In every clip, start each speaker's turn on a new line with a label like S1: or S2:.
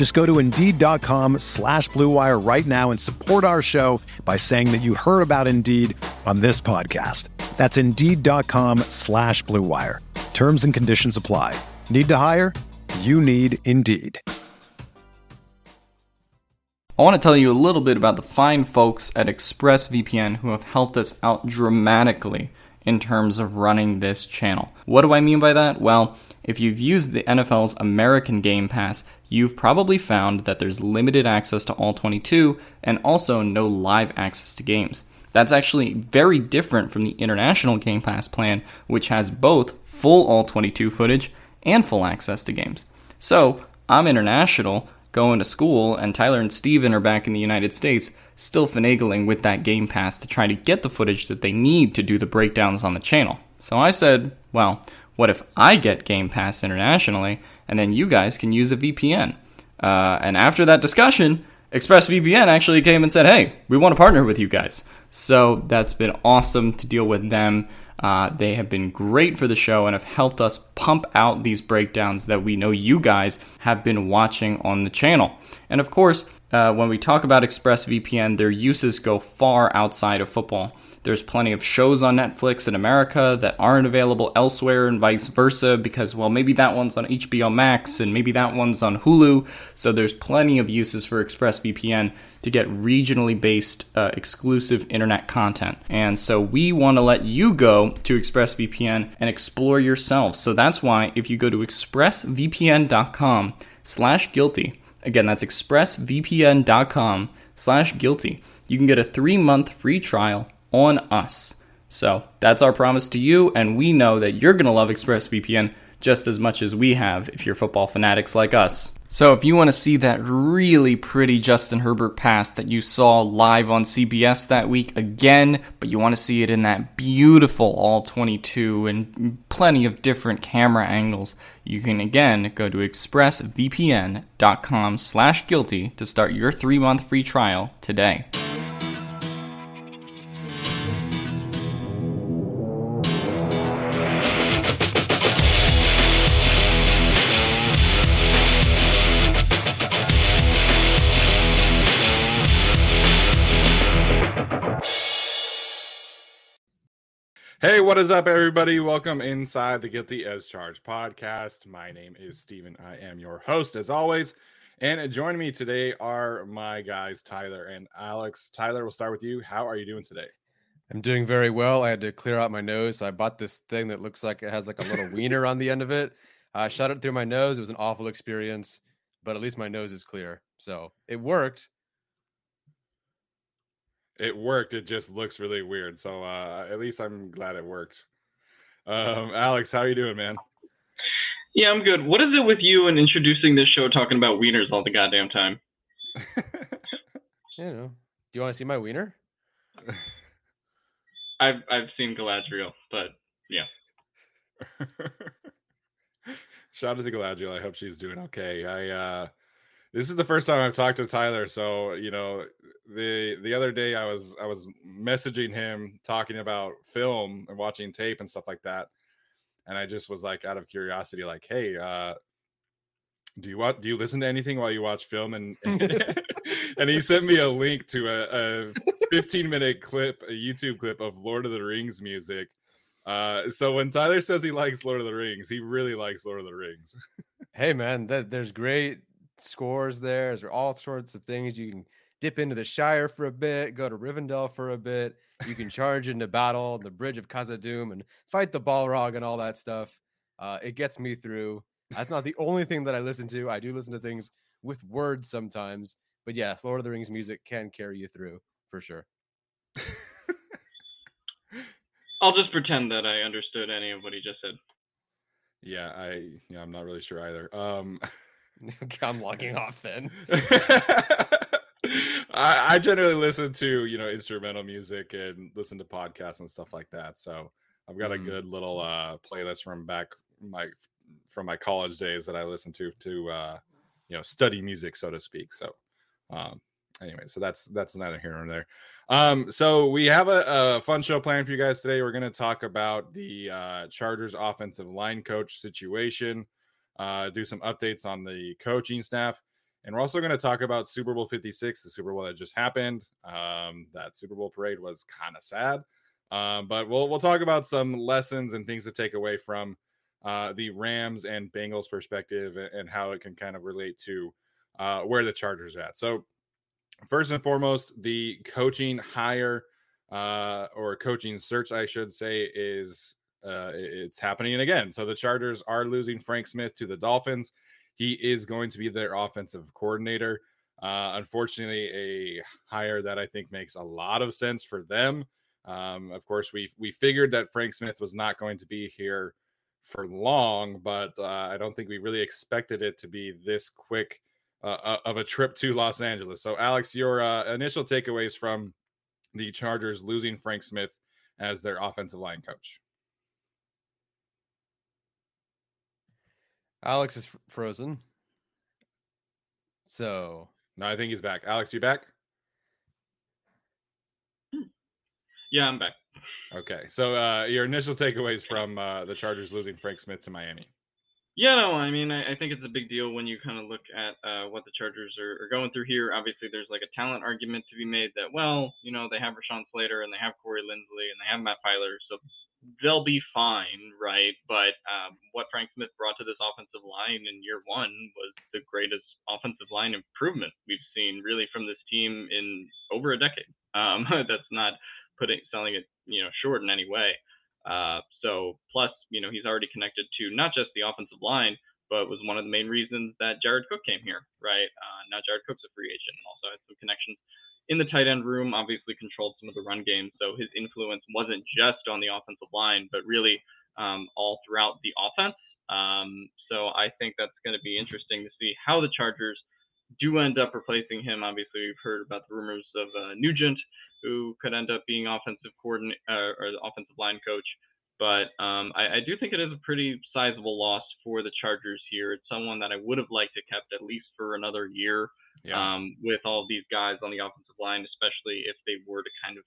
S1: Just go to Indeed.com slash BlueWire right now and support our show by saying that you heard about Indeed on this podcast. That's Indeed.com slash BlueWire. Terms and conditions apply. Need to hire? You need Indeed.
S2: I want to tell you a little bit about the fine folks at ExpressVPN who have helped us out dramatically in terms of running this channel. What do I mean by that? Well, if you've used the NFL's American Game Pass, you've probably found that there's limited access to all 22 and also no live access to games. That's actually very different from the International Game Pass plan, which has both full all 22 footage and full access to games. So, I'm international, going to school, and Tyler and Steven are back in the United States, still finagling with that Game Pass to try to get the footage that they need to do the breakdowns on the channel. So I said, well, what if I get Game Pass internationally, and then you guys can use a VPN? Uh, and after that discussion, ExpressVPN actually came and said, hey, we want to partner with you guys. So that's been awesome to deal with them. Uh, they have been great for the show and have helped us pump out these breakdowns that we know you guys have been watching on the channel. And of course, uh, when we talk about ExpressVPN, their uses go far outside of football. There's plenty of shows on Netflix in America that aren't available elsewhere, and vice versa, because, well, maybe that one's on HBO Max and maybe that one's on Hulu. So there's plenty of uses for ExpressVPN to get regionally based uh, exclusive internet content. And so we want to let you go to ExpressVPN and explore yourself. So that's why if you go to expressvpn.com slash guilty, again, that's expressvpn.com slash guilty, you can get a three month free trial on us. So that's our promise to you, and we know that you're going to love ExpressVPN just as much as we have if you're football fanatics like us. So if you want to see that really pretty Justin Herbert pass that you saw live on CBS that week again, but you want to see it in that beautiful all 22 and plenty of different camera angles, you can again go to expressvpn.com slash guilty to start your three-month free trial today.
S3: Hey, what is up, everybody? Welcome inside the Guilty as Charged podcast. My name is Steven. I am your host, as always. And joining me today are my guys, Tyler and Alex. Tyler, we'll start with you. How are you doing today?
S4: I'm doing very well. I had to clear out my nose, so I bought this thing that looks like it has like a little wiener on the end of it. I shot it through my nose. It was an awful experience, but at least my nose is clear. So it worked
S3: it worked. It just looks really weird. So uh, at least I'm glad it worked. Um, Alex, how are you doing, man?
S5: Yeah, I'm good. What is it with you and introducing this show talking about wieners all the goddamn time?
S4: you know. Do you want to see my wiener?
S5: I've I've seen Galadriel, but yeah.
S3: Shout out to Galadriel. I hope she's doing okay. I uh this is the first time I've talked to Tyler, so you know, the the other day I was I was messaging him talking about film and watching tape and stuff like that, and I just was like out of curiosity, like, hey, uh, do you want do you listen to anything while you watch film? And and he sent me a link to a, a 15 minute clip, a YouTube clip of Lord of the Rings music. Uh, so when Tyler says he likes Lord of the Rings, he really likes Lord of the Rings.
S4: hey man, that, there's great scores there. There's all sorts of things you can dip into the Shire for a bit, go to Rivendell for a bit. You can charge into battle, the bridge of Khazad-dûm, and fight the Balrog and all that stuff. Uh, it gets me through. That's not the only thing that I listen to. I do listen to things with words sometimes, but yes, Lord of the Rings music can carry you through for sure.
S5: I'll just pretend that I understood any of what he just said.
S3: Yeah, I yeah, I'm not really sure either. Um
S4: okay, I'm logging off then.
S3: I, I generally listen to you know instrumental music and listen to podcasts and stuff like that. So I've got
S4: Mm.
S3: a good little uh playlist from back my from my college days that I listen to to uh you know study music so to speak. So um anyway, so that's that's neither here nor there. Um, so we have a, a fun show planned for you guys today. We're going to talk about the uh, Chargers offensive line coach situation, uh, do some updates on the coaching staff, and we're also going to talk about Super Bowl 56, the Super Bowl that just happened. Um, that Super Bowl parade was kind of sad, um, but we'll we'll talk about some lessons and things to take away from uh, the Rams and Bengals perspective and, and how it can kind of relate to uh, where the Chargers are at. So first and foremost, the coaching hire uh, or coaching search, I should say, is uh, it's happening again. So the Chargers are losing Frank Smith to the Dolphins. He is going to be their offensive coordinator. Uh, unfortunately, a hire that I think makes a lot of sense for them. Um, of course, we we figured that Frank Smith was not going to be here for long, but uh, I don't think we really expected it to be this quick uh, of a trip to Los Angeles. So, Alex, your uh, initial takeaways from the Chargers losing Frank Smith as their offensive line coach?
S4: Alex is f- frozen. So
S3: No, I think he's back. Alex, you back?
S5: Yeah, I'm back.
S3: Okay. So, uh, your initial takeaways from uh, the Chargers losing Frank Smith to Miami?
S5: Yeah, no, I mean, I, I think it's a big deal when you kind of look at uh, what the Chargers are, are going through here. Obviously, there's like a talent argument to be made that, well, you know, they have Rashawn Slater and they have Corey Linsley and they have Matt Feiler, so they'll be fine, right? But um, what Frank Smith brought to this offensive line in year one was the greatest offensive line improvement we've seen really from this team in over a decade. Um, that's not putting selling it, you know, short in any way. Uh, so plus, you know, he's already connected to not just the offensive line, but was one of the main reasons that Jared Cook came here, right? Uh, now Jared Cook's a free agent and also had some connections in the tight end room, obviously controlled some of the run game. So his influence wasn't just on the offensive line, but really um, all throughout the offense. Um, so I think that's going to be interesting to see how the Chargers do end up replacing him. Obviously, we've heard about the rumors of uh, Nugent, who could end up being offensive coordinator uh, or the offensive line coach. But um, I, I, do think it is a pretty sizable loss for the Chargers here. It's someone that I would have liked to kept at least for another year
S3: Yeah.
S5: um, with all these guys on the offensive line, especially if they were to kind of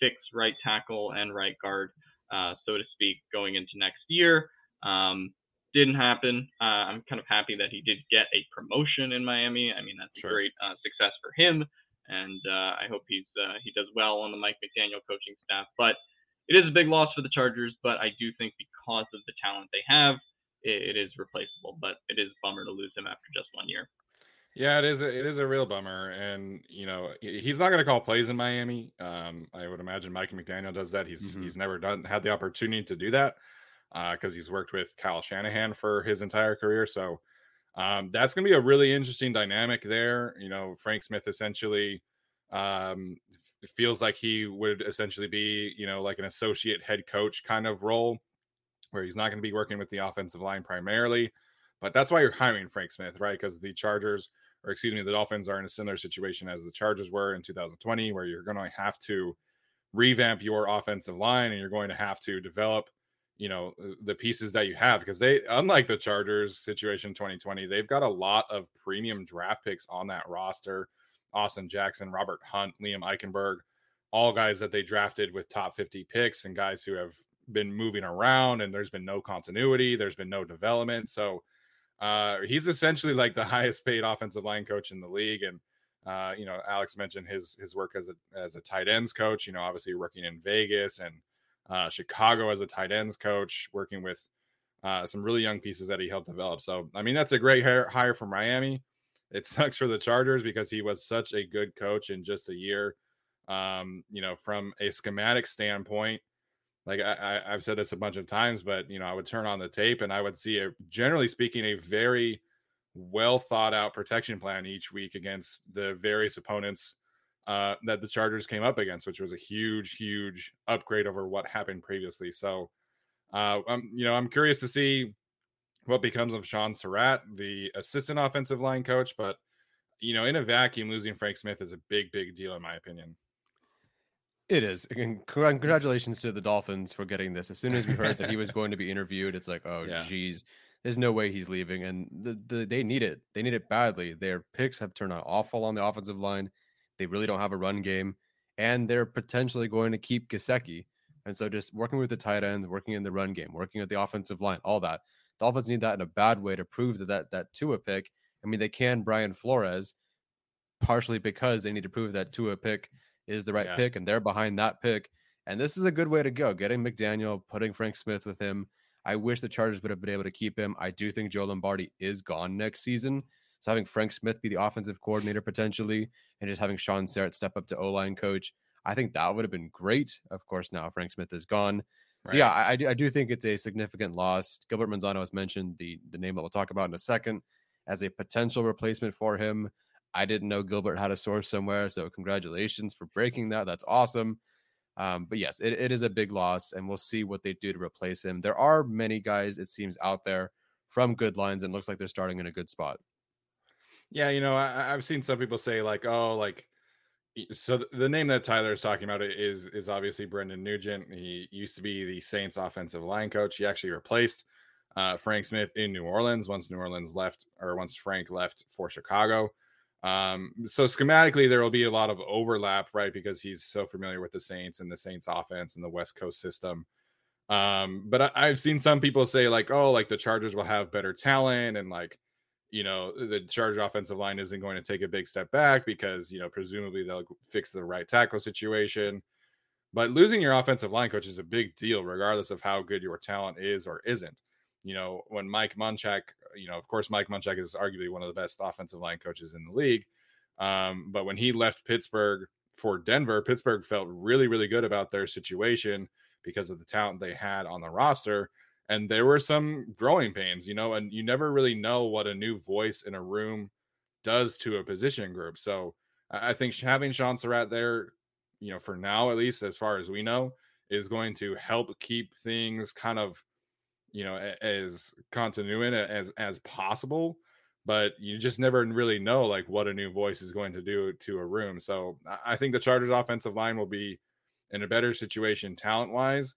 S5: fix right tackle and right guard, uh, so to speak, going into next year. Um, didn't happen. Uh, I'm kind of happy that he did get a promotion in Miami. I mean, that's
S3: Sure.
S5: a great uh, success for him, and uh, I hope he's uh, he does well on the Mike McDaniel coaching staff. But it is a big loss for the Chargers. But I do think because of the talent they have, it, it is replaceable. But it is a bummer to lose him after just one year.
S3: Yeah, it is. A, it is a real bummer, and you know he's not going to call plays in Miami. Um, I would imagine Mike McDaniel does that. He's
S4: Mhm.
S3: he's never done had the opportunity to do that because he's worked with Kyle Shanahan for his entire career. So um, that's going to be a really interesting dynamic there. You know, Frank Smith essentially um, feels like he would essentially be you know like an associate head coach kind of role, where he's not going to be working with the offensive line primarily. But that's why you're hiring Frank Smith, right? Because the Chargers or excuse me, the Dolphins are in a similar situation as the Chargers were in 2020, where you're going to have to revamp your offensive line and you're going to have to develop, you know, uh, the pieces that you have because they, unlike the Chargers situation in 2020, they've got a lot of premium draft picks on that roster. Austin Jackson, Robert Hunt, Liam Eichenberg, all guys that they drafted with top 50 picks and guys who have been moving around and there's been no continuity, there's been no development. So, uh, he's essentially like the highest paid offensive line coach in the league. And uh, you know, Alex mentioned his his work as a as a tight ends coach. You know, obviously working in Vegas and uh, Chicago as a tight ends coach, working with uh, some really young pieces that he helped develop. So, I mean, that's a great hire, for Miami. It sucks for the Chargers because he was such a good coach in just a year. Um, you know, from a schematic standpoint, like I, I, have said this a bunch of times, but you know, I would turn on the tape and I would see a generally speaking a very well thought out protection plan each week against the various opponents uh, that the Chargers came up against, which was a huge, huge upgrade over what happened previously. So, uh, I'm you know I'm curious to see what becomes of Sean Sarrett, the assistant offensive line coach, but you know, in a vacuum, losing Frank Smith is a big, big deal in my opinion.
S4: It is. Congratulations to the Dolphins for getting this. As soon as we heard that he was going to be interviewed, it's like, oh, yeah. geez, there's no way he's leaving. And the, the they need it. They need it badly. Their picks have turned out awful on the offensive line. They really don't have a run game, and they're potentially going to keep Gesicki. And so, just working with the tight ends, working in the run game, working at the offensive line, all that. Dolphins need that in a bad way to prove that that, that Tua pick. I mean, they can Brian Flores, partially because they need to prove that Tua pick is the right yeah. pick, and they're behind that pick. And this is a good way to go. Getting McDaniel, putting Frank Smith with him. I wish the Chargers would have been able to keep him. I do think Joe Lombardi is gone next season. So having Frank Smith be the offensive coordinator potentially, and just having Sean Sarrett step up to O line coach, I think that would have been great. Of course, now Frank Smith is gone. Right. So yeah, I, I do think it's a significant loss. Gilbert Manzano has mentioned the the name that we'll talk about in a second as a potential replacement for him. I didn't know Gilbert had a source somewhere, so congratulations for breaking that. That's awesome. Um, but yes, it, it is a big loss, and we'll see what they do to replace him. There are many guys, it seems, out there from good lines, and looks like they're starting in a good spot.
S3: Yeah, you know, I, have seen some people say like, "Oh, like." So the name that Tyler is talking about is is obviously Brendan Nugent. He used to be the Saints offensive line coach. He actually replaced uh, Frank Smith in New Orleans once New Orleans left, or once Frank left for Chicago. Um, so schematically, there will be a lot of overlap, right? Because he's so familiar with the Saints and the Saints offense and the West Coast system. Um, but I, have seen some people say like, oh, like the Chargers will have better talent and like, you know, the Charger offensive line isn't going to take a big step back because you know presumably they'll fix the right tackle situation. But losing your offensive line coach is a big deal, regardless of how good your talent is or isn't you know, when Mike Munchak, you know, of course, Mike Munchak is arguably one of the best offensive line coaches in the league. Um, but when he left Pittsburgh for Denver, Pittsburgh felt really, really good about their situation because of the talent they had on the roster. And there were some growing pains, you know, and you never really know what a new voice in a room does to a position group. So I think having Sean Sarrett there, you know, for now, at least as far as we know, is going to help keep things kind of you know as continuing as as possible but you just never really know like what a new voice is going to do to a room so i think the chargers offensive line will be in a better situation talent wise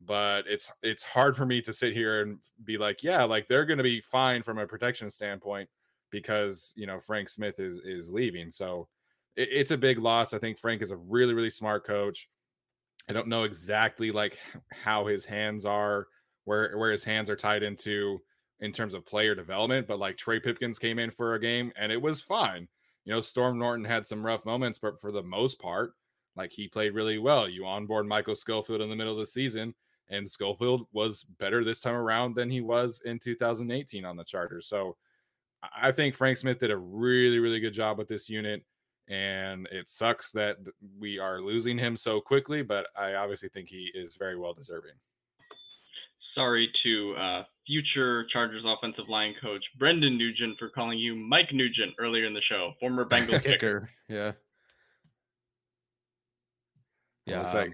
S3: but it's it's hard for me to sit here and be like yeah like they're going to be fine from a protection standpoint because you know frank smith is is leaving so it, it's a big loss. I think frank is a really really smart coach. I don't know exactly like how his hands are where where his hands are tied into in terms of player development. But like Trey Pipkins came in for a game and it was fine. You know, Storm Norton had some rough moments, but for the most part, like he played really well. You onboard Michael Schofield in the middle of the season, and Schofield was better this time around than he was in 2018 on the Chargers. So I think Frank Smith did a really, really good job with this unit. And it sucks that we are losing him so quickly, but I obviously think he is very well deserving
S5: sorry to uh, future Chargers offensive line coach Brendan Nugent for calling you Mike Nugent earlier in the show, former Bengals kicker.
S4: Yeah.
S3: Yeah. It's like,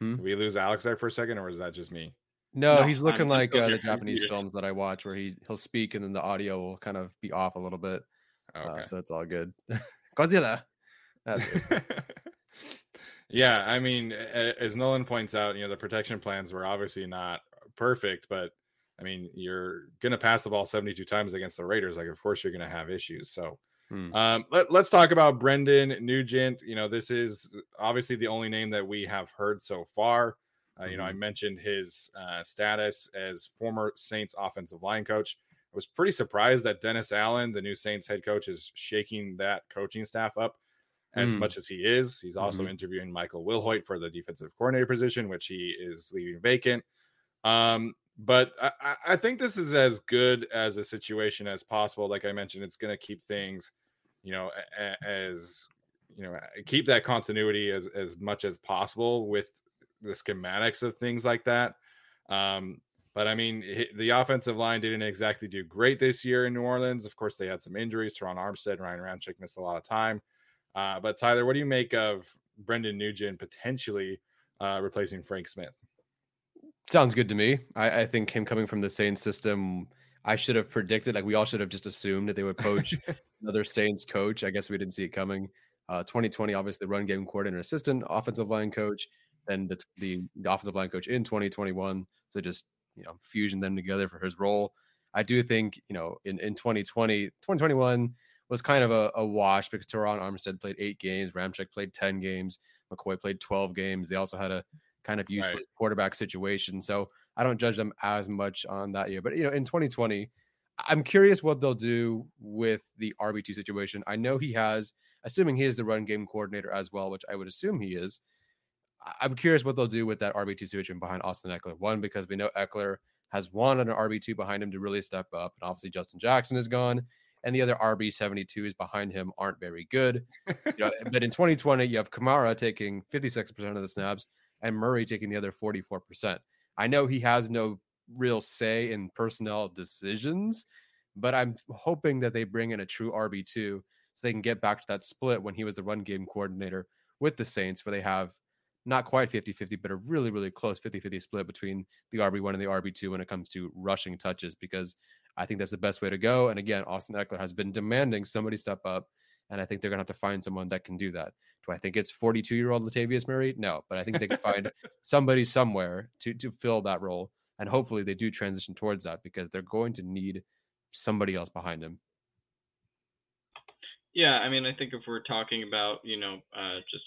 S3: hmm? we lose Alex there for a second, or is that just me?
S4: No, no he's looking I'm like uh, the Japanese films that I watch, where he he'll speak and then the audio will kind of be off a little bit. Uh, okay. Uh, so it's all good. Godzilla.
S3: yeah, I mean, as Nolan points out, you know, the protection plans were obviously not perfect, but I mean, you're going to pass the ball 72 times against the Raiders. Like, of course, you're going to have issues. So, hmm. um, let, us talk about Brendan Nugent. You know, this is obviously the only name that we have heard so far. Uh, you mm-hmm. know, I mm-hmm. mentioned his uh, status as former Saints offensive line coach. I was pretty surprised that Dennis Allen, the new Saints head coach, is shaking that coaching staff up as mm. much as he is. He's also mm-hmm. interviewing Michael Wilhoite for the defensive coordinator position, which he is leaving vacant. Um, but I, I think this is as good as a situation as possible. Like I mentioned, it's going to keep things, you know, as you know keep that continuity as as much as possible with the schematics of things like that. Um, but I mean, the offensive line didn't exactly do great this year in New Orleans. Of course, they had some injuries. Terron Armstead, Ryan Ramczyk missed a lot of time. Uh, but Tyler, what do you make of Brendan Nugent potentially uh, replacing Frank Smith?
S4: Sounds good to me. I, I, think him coming from the Saints system, I should have predicted. Like we all should have just assumed that they would poach another Saints coach. I guess we didn't see it coming. Uh, 2020, obviously, the run game coordinator, assistant, offensive line coach, and the, the, the offensive line coach in 2021. So just you know fusion them together for his role. I do think you know in in 2020, 2021 was kind of a, a wash because Terron Armstead played eight games, Ramczyk played 10 games, McCoy played 12 games. They also had a kind of useless right. quarterback situation. So I don't judge them as much on that year. But you know, in 2020, I'm curious what they'll do with the RB2 situation. I know he has, assuming he is the run game coordinator as well, which I would assume he is. I'm curious what they'll do with that RB2 situation behind Austin Ekeler. One, because we know Ekeler has wanted an RB2 behind him to really step up. And obviously, Justin Jackson is gone. And the other RB 72s behind him aren't very good. You know, but in 2020, you have Kamara taking 56% of the snaps and Murray taking the other 44%. I know he has no real say in personnel decisions, but I'm hoping that they bring in a true RB2 so they can get back to that split when he was the run game coordinator with the Saints, where they have not quite 50 50, but a really, really close 50 50 split between the RB1 and the RB2 when it comes to rushing touches, because I think that's the best way to go. And again, Austin Ekeler has been demanding somebody step up. And I think they're going to have to find someone that can do that. Do I think it's 42 year old Latavius Murray? No, but I think they can find somebody somewhere to, to fill that role. And hopefully they do transition towards that because they're going to need somebody else behind him.
S5: Yeah, I mean, I think if we're talking about, you know, uh, just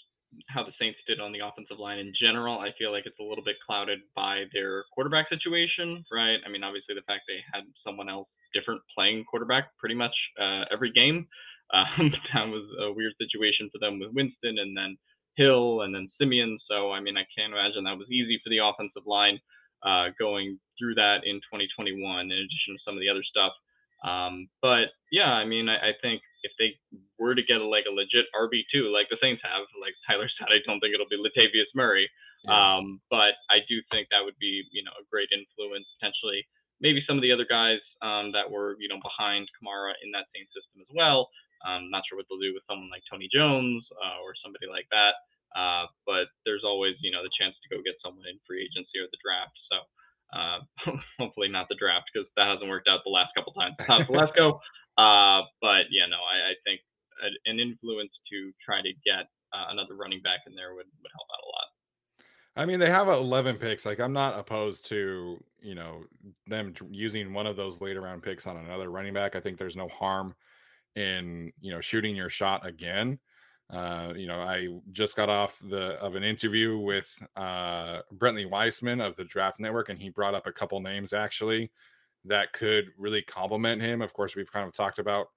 S5: how the Saints did on the offensive line in general, I feel like it's a little bit clouded by their quarterback situation, right? I mean, obviously the fact they had someone else different playing quarterback pretty much uh, every game. Um, that was a weird situation for them with Winston and then Hill and then Siemian. So, I mean, I can't imagine that was easy for the offensive line uh, going through that in 2021, in addition to some of the other stuff. Um, but yeah, I mean, I, I think if they were to get a, like a legit RB two, like the Saints have, like Tyler said, I don't think it'll be Latavius Murray. Yeah. Um, but I do think that would be, you know, a great influence potentially. Maybe some of the other guys um, that were, you know, behind Kamara in that same system as well. Um, not sure what they'll do with someone like Tony Jones uh, or somebody like that. Uh, but there's always, you know, the chance to go get someone in free agency or the draft. So uh, hopefully not the draft because that hasn't worked out the last couple times. Not Telesco, uh, but yeah, no, I, I think an influence to try to get uh, another running back in there would, would help out a lot.
S3: I mean, they have 11 picks. Like, I'm not opposed to, you know, them using one of those later round picks on another running back. I think there's no harm in, you know, shooting your shot again. Uh, you know, I just got off the of an interview with uh Brentley Weissman of the Draft Network, and he brought up a couple names actually that could really complement him. Of course, we've kind of talked about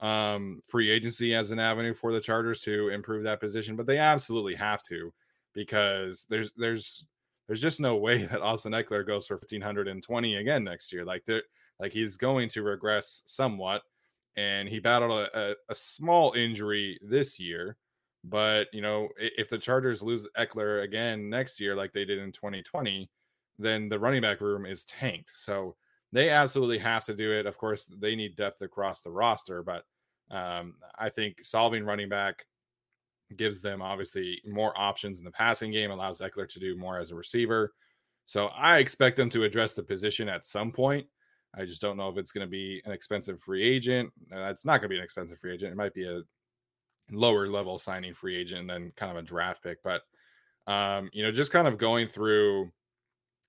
S3: um, free agency as an avenue for the Chargers to improve that position, but they absolutely have to because there's there's there's just no way that Austin Ekeler goes for 1520 again next year. Like there, like he's going to regress somewhat, and he battled a, a, a small injury this year. But you know, if the Chargers lose Ekeler again next year, like they did in 2020, then the running back room is tanked. So they absolutely have to do it. Of course, they need depth across the roster, but um, I think solving running back gives them obviously more options in the passing game, allows Ekeler to do more as a receiver. So I expect them to address the position at some point. I just don't know if it's going to be an expensive free agent. Uh, it's not going to be an expensive free agent. It might be a lower level signing free agent and then kind of a draft pick. But um, you know, just kind of going through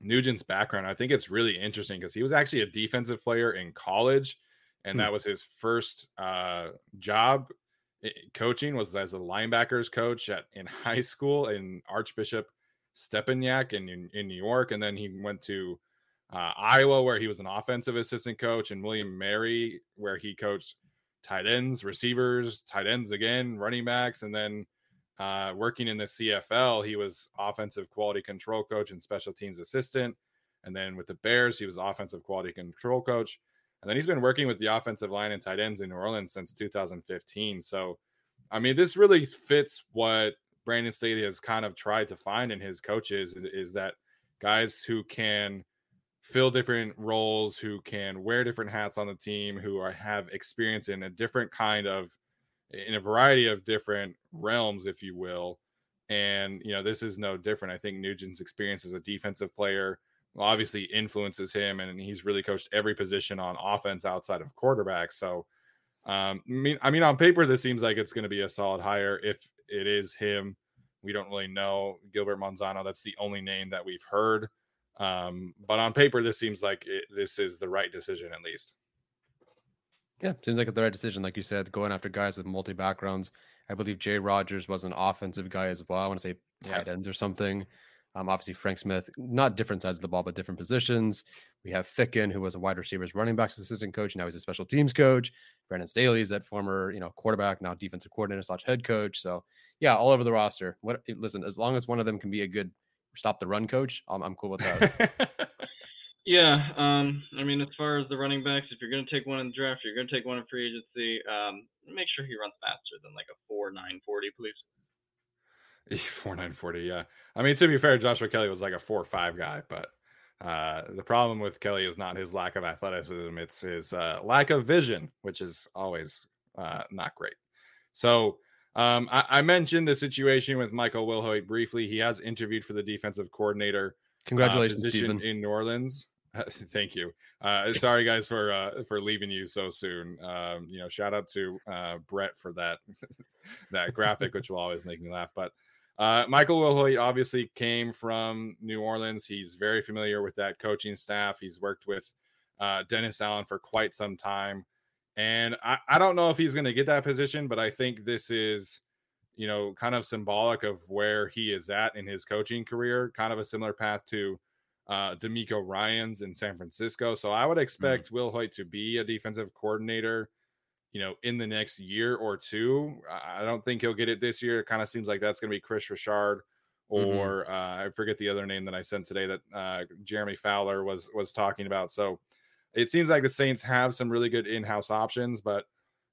S3: Nugent's background, I think it's really interesting because he was actually a defensive player in college, and hmm. that was his first uh, job coaching was as a linebackers coach at in high school in Archbishop Stepinac in, in, in New York, and then he went to uh, Iowa where he was an offensive assistant coach, and William Mary where he coached tight ends, receivers, tight ends again, running backs, and then uh, working in the CFL, he was offensive quality control coach and special teams assistant. And then with the Bears, he was offensive quality control coach. And then he's been working with the offensive line and tight ends in New Orleans since 2015. So I mean, this really fits what Brandon Staley has kind of tried to find in his coaches is, is that guys who can fill different roles, who can wear different hats on the team, who are have experience in a different kind of in a variety of different realms, if you will. And you know, this is no different. I think Nugent's experience as a defensive player obviously influences him, and he's really coached every position on offense outside of quarterback. So, um, I mean, I mean, on paper, this seems like it's going to be a solid hire. If it is him, we don't really know. Gilbert Manzano, that's the only name that we've heard. Um, but on paper, this seems like it, this is the right decision, at least.
S4: Yeah, seems like the right decision. Like you said, going after guys with multi backgrounds. I believe Jay Rodgers was an offensive guy as well. I want to say tight ends or something. Um, obviously, Frank Smith, not different sides of the ball, but different positions. We have Ficken, who was a wide receivers running backs assistant coach. Now he's a special teams coach. Brandon Staley is that former, you know, quarterback, now defensive coordinator slash head coach. So yeah, all over the roster. What listen, as long as one of them can be a good stop the run coach, I'm, I'm cool with that.
S5: yeah, um, I mean, as far as the running backs, if you're going to take one in the draft, you're going to take one in free agency. Um, make sure he runs faster than like a four nine forty, please.
S3: Four nine forty, yeah. I mean, to be fair, Joshua Kelley was like a four five guy, but uh, the problem with Kelley is not his lack of athleticism; it's his uh, lack of vision, which is always uh, not great. So, um, I, I, mentioned the situation with Michael Wilhoite briefly. He has interviewed for the defensive coordinator.
S4: Uh, Congratulations, Stephen.
S3: in New Orleans. Thank you. Uh, sorry, guys, for uh, for leaving you so soon. Um, you know, shout out to uh, Brett for that that graphic, which will always make me laugh. But uh, Michael Wilhoite obviously came from New Orleans. He's very familiar with that coaching staff. He's worked with uh, Dennis Allen for quite some time. And I, I don't know if he's going to get that position, but I think this is, you know, kind of symbolic of where he is at in his coaching career, kind of a similar path to uh, DeMeco Ryans in San Francisco. So I would mm-hmm. expect mm. Wilhoite to be a defensive coordinator you know, in the next year or two. I don't think he'll get it this year. It kind of seems like that's going to be Kris Richard mm-hmm. or mm-hmm. uh, I forget the other name that I sent today that uh, Jeremy Fowler was was talking about. So it seems like the Saints have some really good in-house options, but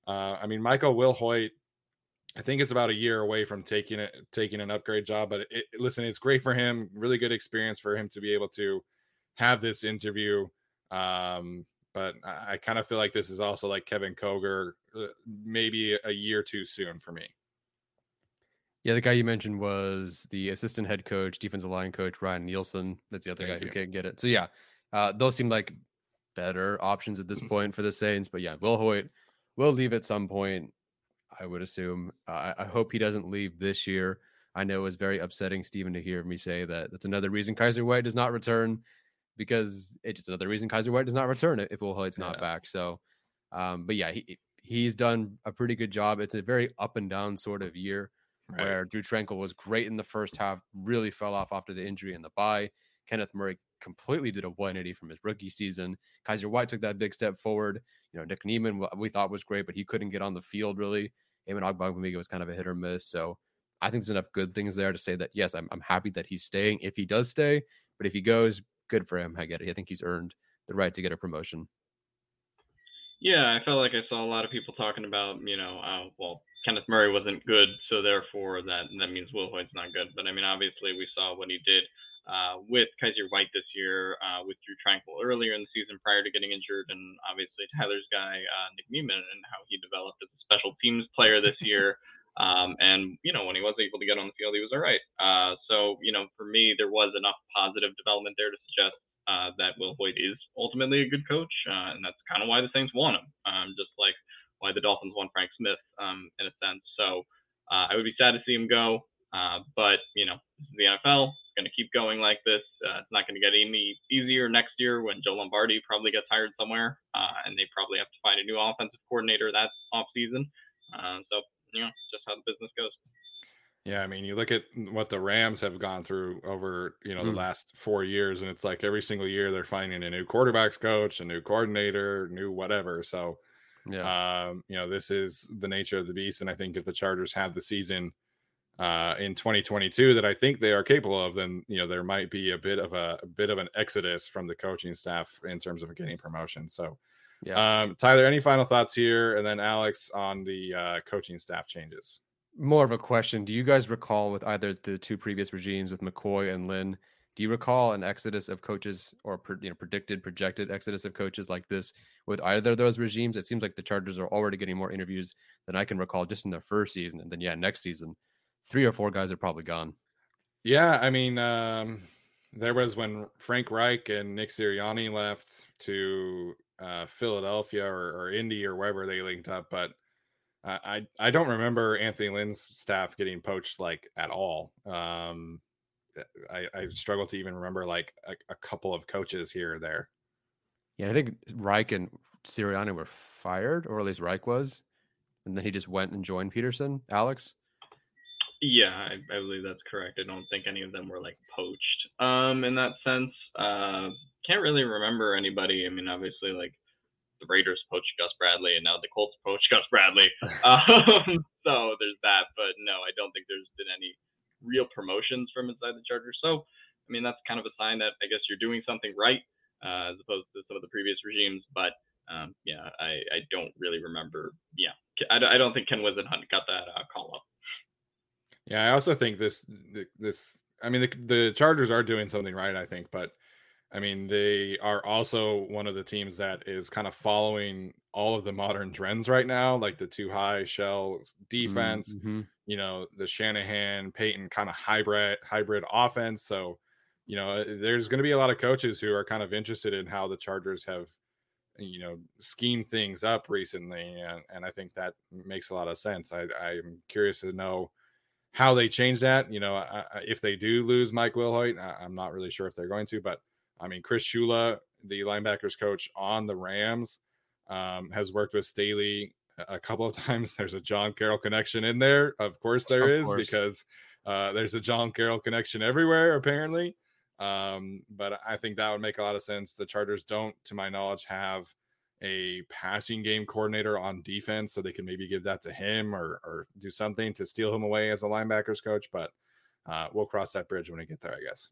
S3: uh, I mean, Michael Wilhoite, I think it's about a year away from taking it taking an upgrade job. But it, listen, it's great for him. Really good experience for him to be able to have this interview. Um, but I, I kind of feel like this is also like Kevin Koger, uh, maybe a year too soon for me.
S4: Yeah, the guy you mentioned was the assistant head coach, defensive line coach Ryan Nielsen. That's the other Thank guy you. who can't get it. So yeah, uh, those seem like better options at this mm. point for the Saints. But yeah, Wilhoite will leave at some point. I would assume. Uh, I hope he doesn't leave this year. I know it was very upsetting, Stephen, to hear me say that. That's another reason Kyzir White does not return because it's just another reason Kyzir White does not return it if Hoyt's not yeah. back. So, um, but yeah, he he's done a pretty good job. It's a very up and down sort of year right. where Drew Tranquill was great in the first half, really fell off after the injury and the bye. Kenneth Murray completely did a 180 from his rookie season. Kyzir White took that big step forward. You know, Nick Niemann we thought was great, but he couldn't get on the field really. Amen Ogbongbemiga was kind of a hit or miss. So I think there's enough good things there to say that yes, I'm, I'm happy that he's staying if he does stay. But if he goes, good for him. I get it. I think he's earned the right to get a promotion.
S5: Yeah, I felt like I saw a lot of people talking about, you know, uh, well, Kenneth Murray wasn't good, so therefore that that means Wilhoite's not good. But I mean, obviously, we saw what he did uh, with Kyzir White this year, uh, with Drew Tranquill earlier in the season prior to getting injured, and obviously Tyler's guy uh, Nick Niemann and how he developed as a special teams player this year. Um, and you know, when he was able to get on the field, he was all right. Uh, so you know, for me, there was enough positive development there to suggest uh, that Wilhoite is ultimately a good coach, uh, and that's kind of why the Saints want him, um, just like why the Dolphins want Frank Smith um, in a sense. So uh, I would be sad to see him go, uh, but you know, the NFL. It's going to keep going like this. Uh, it's not going to get any easier next year when Joe Lombardi probably gets hired somewhere, and they probably have to find a new offensive coordinator that off season. so you know, just how the business goes.
S3: Yeah, I mean, you look at what the Rams have gone through over, you know, the mm. last four years, and it's like every single year they're finding a new quarterbacks coach, a new coordinator, new whatever. So, yeah, um, you know, this is the nature of the beast. And I think if the Chargers have the season uh, in 2022 that I think they are capable of, then you know there might be a bit of a, a bit of an exodus from the coaching staff in terms of getting promotion. So,
S4: Yeah.
S3: Um, Tyler, any final thoughts here? And then Alex on the uh, coaching staff changes.
S4: More of a question. Do you guys recall with either the two previous regimes with McCoy and Lynn? Do you recall an exodus of coaches or you know predicted projected exodus of coaches like this with either of those regimes? It seems like the Chargers are already getting more interviews than I can recall just in their first season, and then yeah, next season, three or four guys are probably gone.
S3: Yeah, I mean, um, there was when Frank Reich and Nick Sirianni left to uh, Philadelphia or, or Indy or wherever they linked up, but I I don't remember Anthony Lynn's staff getting poached like at all. Um, I, I struggle to even remember like a, a, couple of coaches here or there.
S4: Yeah, I think Reich and Sirianni were fired, or at least Reich was, and then he just went and joined Pederson, Alex.
S5: Yeah, I, I, believe that's correct. I don't think any of them were like poached um, in that sense. Uh, can't really remember anybody. I mean, obviously, like the Raiders poached Gus Bradley, and now the Colts poached Gus Bradley. Um, so there's that. But no, I don't think there's been any real promotions from inside the Chargers. So, I mean, that's kind of a sign that I guess you're doing something right uh, as opposed to some of the previous regimes. But um, yeah, I, I don't really remember. Yeah, I, I don't think Ken Whisenhunt got that uh, call up.
S3: Yeah, I also think this this I mean the the Chargers are doing something right, I think, but I mean they are also one of the teams that is kind of following all of the modern trends right now, like the two high shell defense, mm-hmm. you know, the Shanahan Payton kind of hybrid hybrid offense. So, you know, there's going to be a lot of coaches who are kind of interested in how the Chargers have you know schemed things up recently and, and i think that makes a lot of sense i i'm curious to know how they change that. You know, I, I, if they do lose Mike Wilhoite, I, am not really sure if they're going to, but I mean, Chris Shula, the linebackers coach on the Rams, um, has worked with Staley a couple of times. There's a John Carroll connection in there. Of course, there of is course. because uh, there's a John Carroll connection everywhere, apparently. Um, but I think that would make a lot of sense. The Chargers don't, to my knowledge, have a passing game coordinator on defense, so they can maybe give that to him or or do something to steal him away as a linebackers coach. But uh, we'll cross that bridge when we get there, I guess.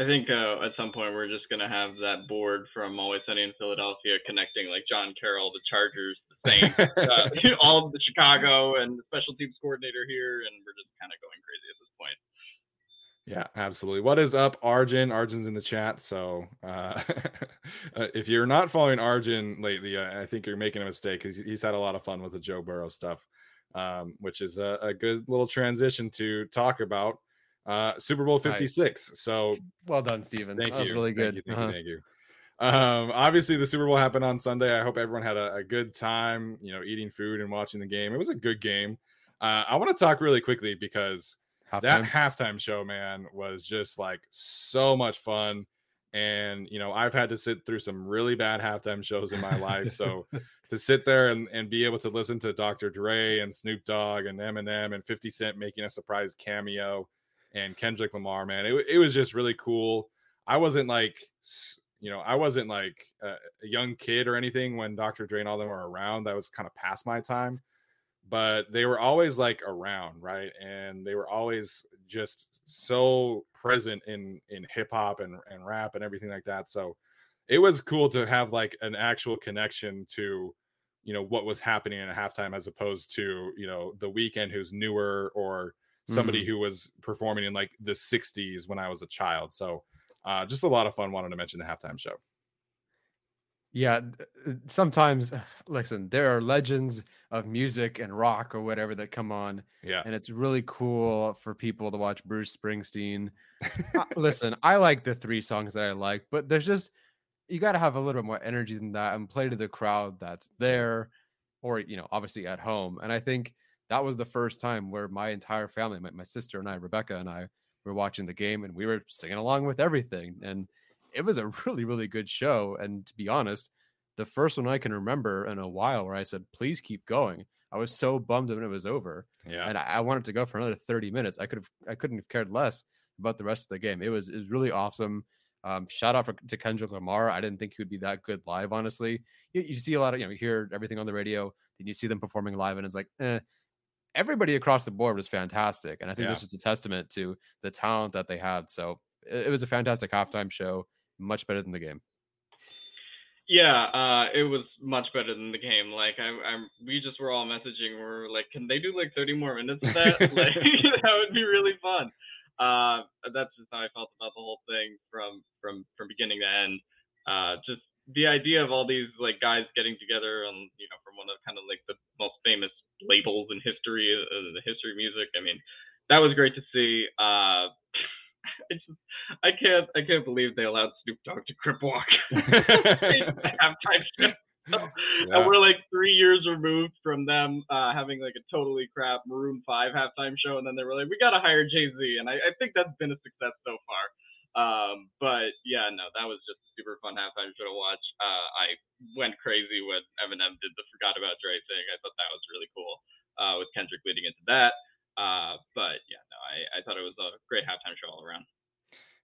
S5: I think uh, at some point we're just gonna have that board from Always Sunny in Philadelphia connecting like John Carroll, the Chargers, the Saints, uh, all of the Chicago, and the special teams coordinator here, and we're just kind of going crazy at this.
S3: Yeah, absolutely. What is up, Arjun? Arjun's in the chat. So uh, uh if you're not following Arjun lately, I think you're making a mistake because he's had a lot of fun with the Joe Burrow stuff, um, which is a, a, good little transition to talk about uh, Super Bowl 56. Nice. So
S4: well done, Stephen.
S3: Thank
S4: that
S3: you.
S4: Was really good.
S3: Thank you. Thank uh-huh. you. Thank you. Um, obviously, the Super Bowl happened on Sunday. I hope everyone had a, a good time, you know, eating food and watching the game. It was a good game. Uh, I want to talk really quickly because halftime. that halftime show, man, was just like so much fun. And you know, I've had to sit through some really bad halftime shows in my life. So to sit there and, and be able to listen to Dr. Dre and Snoop Dogg and Eminem and 50 Cent making a surprise cameo and Kendrick Lamar, man, it, it was just really cool. I wasn't like, you know, I wasn't like a, a young kid or anything when Dr. Dre and all them were around. That was kind of past my time but they were always like around, right? And they were always just so present in in hip hop and and rap and everything like that. So it was cool to have like an actual connection to you know what was happening at halftime as opposed to you know the Weeknd who's newer or somebody mm. who was performing in like the 60s when I was a child. So uh, just a lot of fun. Wanted to mention the halftime show.
S4: Yeah, uh, sometimes listen, there are legends of music and rock or whatever that come on.
S3: Yeah.
S4: And it's really cool for people to watch Bruce Springsteen. uh, listen, I like the three songs that I like, but there's just you got to have a little bit more energy than that and play to the crowd that's there or you know, obviously at home. And I think that was the first time where my entire family, my, my sister and I, Rebecca and I were watching the game and we were singing along with everything and it was a really, really good show. And to be honest, the first one I can remember in a while where I said, please keep going. I was so bummed when it was over.
S3: Yeah.
S4: And I, I wanted to go for another 30 minutes. I could have I couldn't have cared less about the rest of the game. It was it was really awesome. Um, shout out for, to Kendrick Lamar. I didn't think he would be that good live, honestly. You, you, see a lot of, you know, you hear everything on the radio, then you see them performing live, and it's like, eh. Everybody across the board was fantastic. And I think yeah. this is a testament to the talent that they had. So it, it was a fantastic halftime show much better than the game.
S5: Yeah, uh, it was much better than the game. Like I, I'm, we just were all messaging. We are like, can they do like 30 more minutes of that? like that would be really fun. Uh, that's just how I felt about the whole thing from from from beginning to end. Uh, just the idea of all these like guys getting together on you know from one of kind of like the most famous labels in history, uh, the history of music. I mean, that was great to see. Uh, I just I can't I can't believe they allowed Snoop Dogg to crip walk halftime show. yeah. And we're like three years removed from them uh, having like a totally crap Maroon Five halftime show, and then they were like, "We got to hire Jay Z," and I, I, think that's been a success so far. Um, but yeah, no, that was just a super fun halftime show to watch. Uh, I went crazy when Eminem did the "Forgot About Dre" thing. I thought that was really cool uh, with Kendrick leading into that. Uh, but yeah, no, I, I thought it was a great halftime show all around.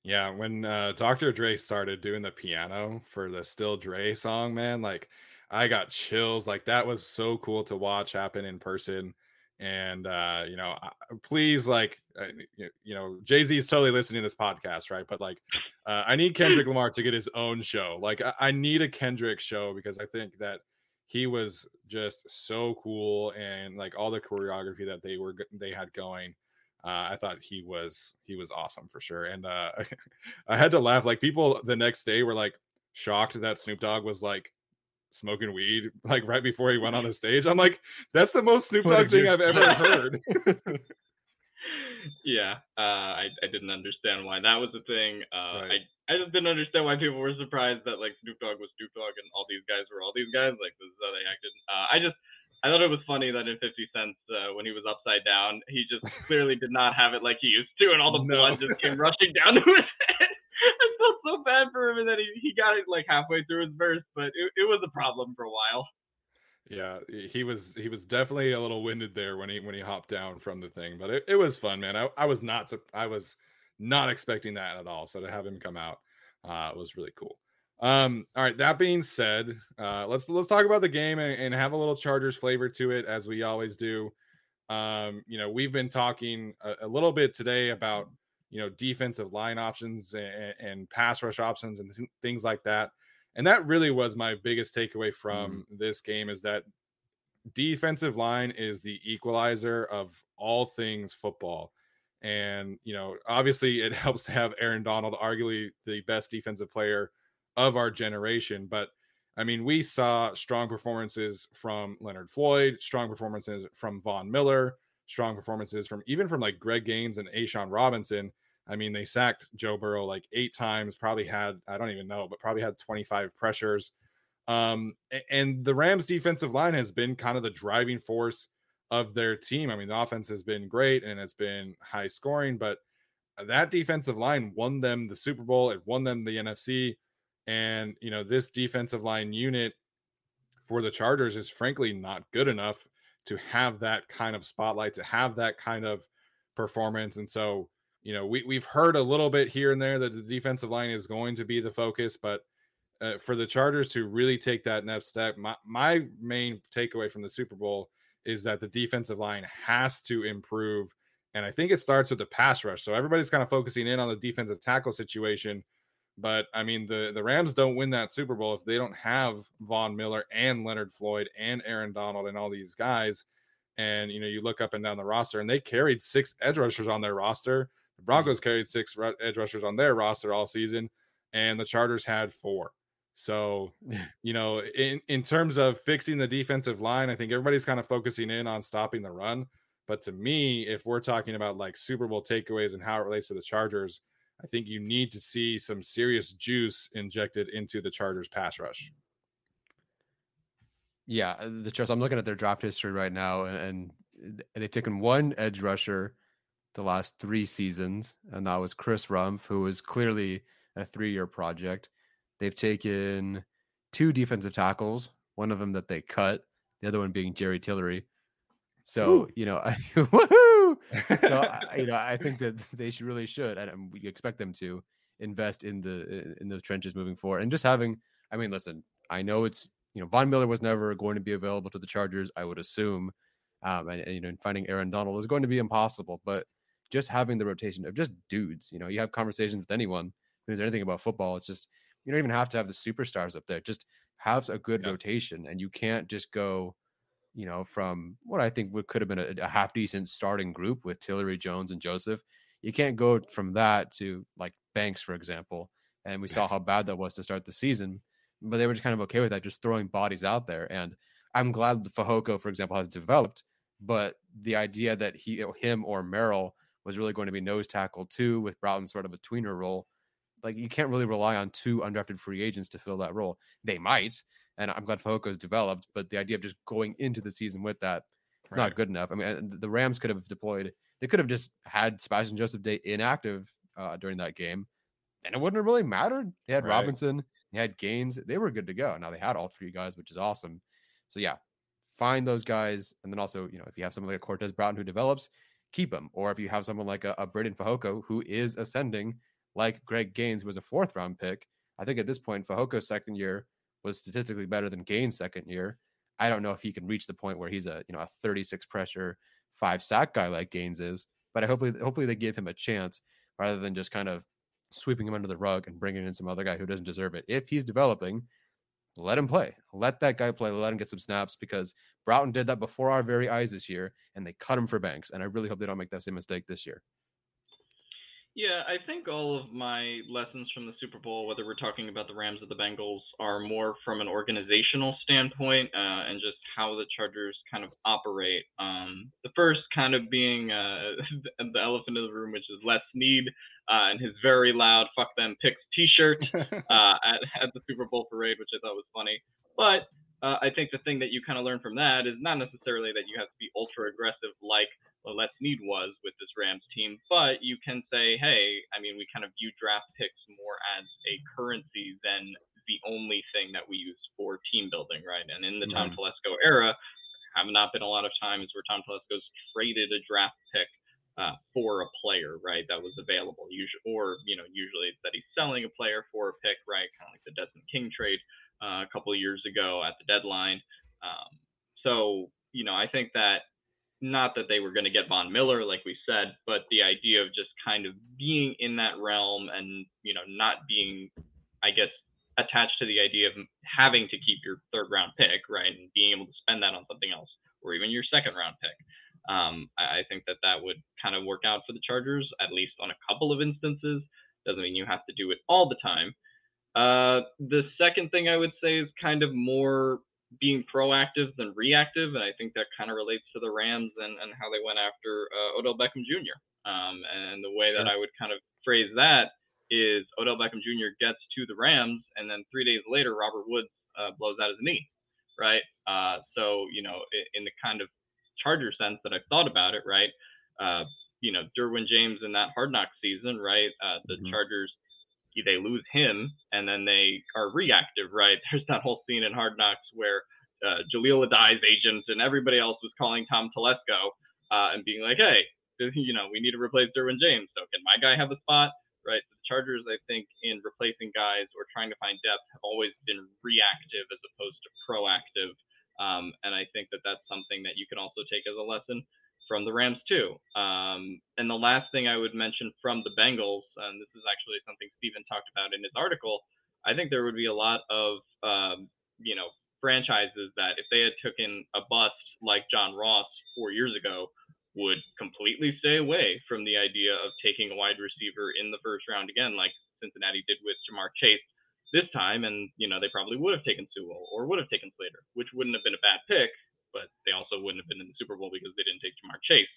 S3: Yeah, when uh, Dr. Dre started doing the piano for the Still Dre song, man, like I got chills. Like that was so cool to watch happen in person. And uh, you know, please, like, uh, you know, Jay Z is totally listening to this podcast, right? But like, uh, I need Kendrick Lamar to get his own show. Like, I, I need a Kendrick show because I think that he was just so cool and like all the choreography that they were they had going uh, I thought he was he was awesome for sure, and uh, I had to laugh. Like people the next day were like shocked that Snoop Dogg was like smoking weed like right before he went on the stage. I'm like, that's the most Snoop Dogg thing I've ever heard.
S5: yeah, uh, I I didn't understand why that was a thing. Uh, right. I I just didn't understand why people were surprised that like Snoop Dogg was Snoop Dogg and all these guys were all these guys. Like this is how they acted. Uh, I just I thought it was funny that in 50 Cent, uh, when he was upside down, he just clearly did not have it like he used to, and all the no. blood just came rushing down to his head. I felt so bad for him, and then he, he got it like halfway through his verse, but it, it was a problem for a while.
S3: Yeah, he was he was definitely a little winded there when he when he hopped down from the thing, but it, it was fun, man. I, I was not I was not expecting that at all. So to have him come out uh, was really cool. Um, all right. That being said, uh, let's let's talk about the game and, and, have a little Chargers flavor to it, as we always do. Um, you know, we've been talking a, a, little bit today about you know defensive line options and, and pass rush options and th- things like that, and that really was my biggest takeaway from mm-hmm. this game is that defensive line is the equalizer of all things football. And you know, obviously, it helps to have Aaron Donald, arguably the best defensive player of our generation. But I mean, we saw strong performances from Leonard Floyd, strong performances from Von Miller, strong performances from even from like Greg Gaines and A'Shawn Robinson. I mean, they sacked Joe Burrow like eight times, probably had, I don't even know, but probably had 25 pressures. Um, and the Rams defensive line has been kind of the driving force of their team. I mean, the offense has been great and it's been high scoring, but that defensive line won them the Super Bowl. It won them the NFC. And, you know, this defensive line unit for the Chargers is frankly not good enough to have that kind of spotlight, to have that kind of performance. And so, you know, we, we've heard a little bit here and there that the defensive line is going to be the focus, but uh, for the Chargers to really take that next step, my, my main takeaway from the Super Bowl is that the defensive line has to improve. And I think it starts with the pass rush. So everybody's kind of focusing in on the defensive tackle situation. But I mean, the the Rams don't win that Super Bowl if they don't have Von Miller and Leonard Floyd and Aaron Donald and all these guys. And you know, you look up and down the roster, and they carried six edge rushers on their roster. The mm-hmm. Broncos carried six edge rushers on their roster all season, and the Chargers had four. So, you know, in in terms of fixing the defensive line, I think everybody's kind of focusing in on stopping the run. But to me, if we're talking about like Super Bowl takeaways and how it relates to the Chargers, I think you need to see some serious juice injected into the Chargers pass rush.
S4: Yeah, uh, the Chargers. I'm looking at their draft history right now, and, and they've taken one edge rusher the last three seasons, and that was Chris Rumph, who was clearly a three-year project. They've taken two defensive tackles, one of them that they cut, the other one being Jerry Tillery. So Ooh. you know, woohoo! So you know, I think that they should really should, and we expect them to invest in the in the trenches moving forward, and just having. I mean, listen, I know it's you know Von Miller was never going to be available to the Chargers. I would assume, um, and, and you know, finding Aaron Donald is going to be impossible. But just having the rotation of just dudes, you know, you have conversations with anyone who knows anything about football. It's just you don't even have to have the superstars up there. Just have a good
S3: Yep.
S4: rotation, and you can't just go, you know, from what I think would could have been a, a half decent starting group with Tillery, Jones, and Joseph. You can't go from that to like Banks, for example. And we saw how bad that was to start the season, but they were just kind of okay with that, just throwing bodies out there. And I'm glad that Fehoko, for example, has developed, but the idea that he, him, or Merrill was really going to be nose tackle too, with Broughton sort of a tweener role, like you can't really rely on two undrafted free agents to fill that role. They might, and I'm glad Fehoko's developed, but the idea of just going into the season with that, it's
S3: Right.
S4: not good enough. I mean, the Rams could have deployed. They could have just had Sebastian Joseph Day inactive uh, during that game, and it wouldn't have really mattered. They had
S3: Right.
S4: Robinson, they had Gaines, they were good to go. Now they had all three guys, which is awesome. So yeah, find those guys, and then also you know if you have someone like a Cortez Broughton who develops, keep him. Or if you have someone like a, a Breiden Fehoko who is ascending, like Greg Gaines was a fourth round pick. I think at this point, Fehoko's second year was statistically better than Gaines' second year. I don't know if he can reach the point where he's a you know a 36 pressure five sack guy like Gaines is, but I hopefully hopefully they give him a chance rather than just kind of sweeping him under the rug and bringing in some other guy who doesn't deserve it. If he's developing, let him play. Let that guy play. Let him get some snaps because Broughton did that before our very eyes this year, and they cut him for Banks. And I really hope they don't make that same mistake this year.
S5: Yeah, I think all of my lessons from the Super Bowl, whether we're talking about the Rams or the Bengals, are more from an organizational standpoint uh, and just how the Chargers kind of operate. Um, the first kind of being uh, the elephant in the room, which is Les Snead uh, and his very loud "fuck them picks" T-shirt uh, at, at the Super Bowl parade, which I thought was funny. But uh, I think the thing that you kind of learn from that is not necessarily that you have to be ultra aggressive like what Les Snead was with this Rams team, but you can say, hey, I mean, we kind of view draft picks more as a currency than the only thing that we use for team building, right? And in the Tom Telesco era, have not been a lot of times where Tom Telesco's traded a draft pick uh, for a player, right? That was available, usually, or you know, usually it's that he's selling a player for a pick, right? Kind of like the Desmond King trade uh, a couple of years ago at the deadline. Um, so you know, I think that not that they were going to get Von Miller, like we said, but the idea of just kind of being in that realm and you know not being, I guess, attached to the idea of having to keep your third round pick, right, and being able to spend that on something else, or even your second round pick. Um, I, I think that that would kind of work out for the Chargers, at least on a couple of instances. Doesn't mean you have to do it all the time. Uh, the second thing I would say is kind of more being proactive than reactive, and I think that kind of relates to the Rams and, and how they went after uh, Odell Beckham Jr. Um, and the way that I would kind of phrase that is Odell Beckham Jr. gets to the Rams, and then three days later, Robert Woods uh, blows out his knee, right? Uh, so you know, in, in the kind of Charger sense that I've thought about it, right? Uh, you know, Derwin James in that Hard Knock season, right? Uh, the
S4: Mhm.
S5: Chargers they lose him and then they are reactive, right? There's that whole scene in Hard Knocks where uh, Jahleel Addae's agents and everybody else was calling Tom Telesco uh, and being like, hey, you know, we need to replace Derwin James. So can my guy have a spot? Right. The Chargers, I think, in replacing guys or trying to find depth have always been reactive as opposed to proactive. Um, and I think that that's something that you can also take as a lesson from the Rams too. Um, and the last thing I would mention from the Bengals, and this is actually something Stephen talked about in his article, I think there would be a lot of um, you know franchises that if they had taken a bust like John Ross four years ago would completely stay away from the idea of taking a wide receiver in the first round again, like Cincinnati did with Ja'Marr Chase this time. And, you know, they probably would have taken Sewell or would have taken Slater, which wouldn't have been a bad pick, but they also wouldn't have been in the Super Bowl because they didn't take Ja'Marr Chase.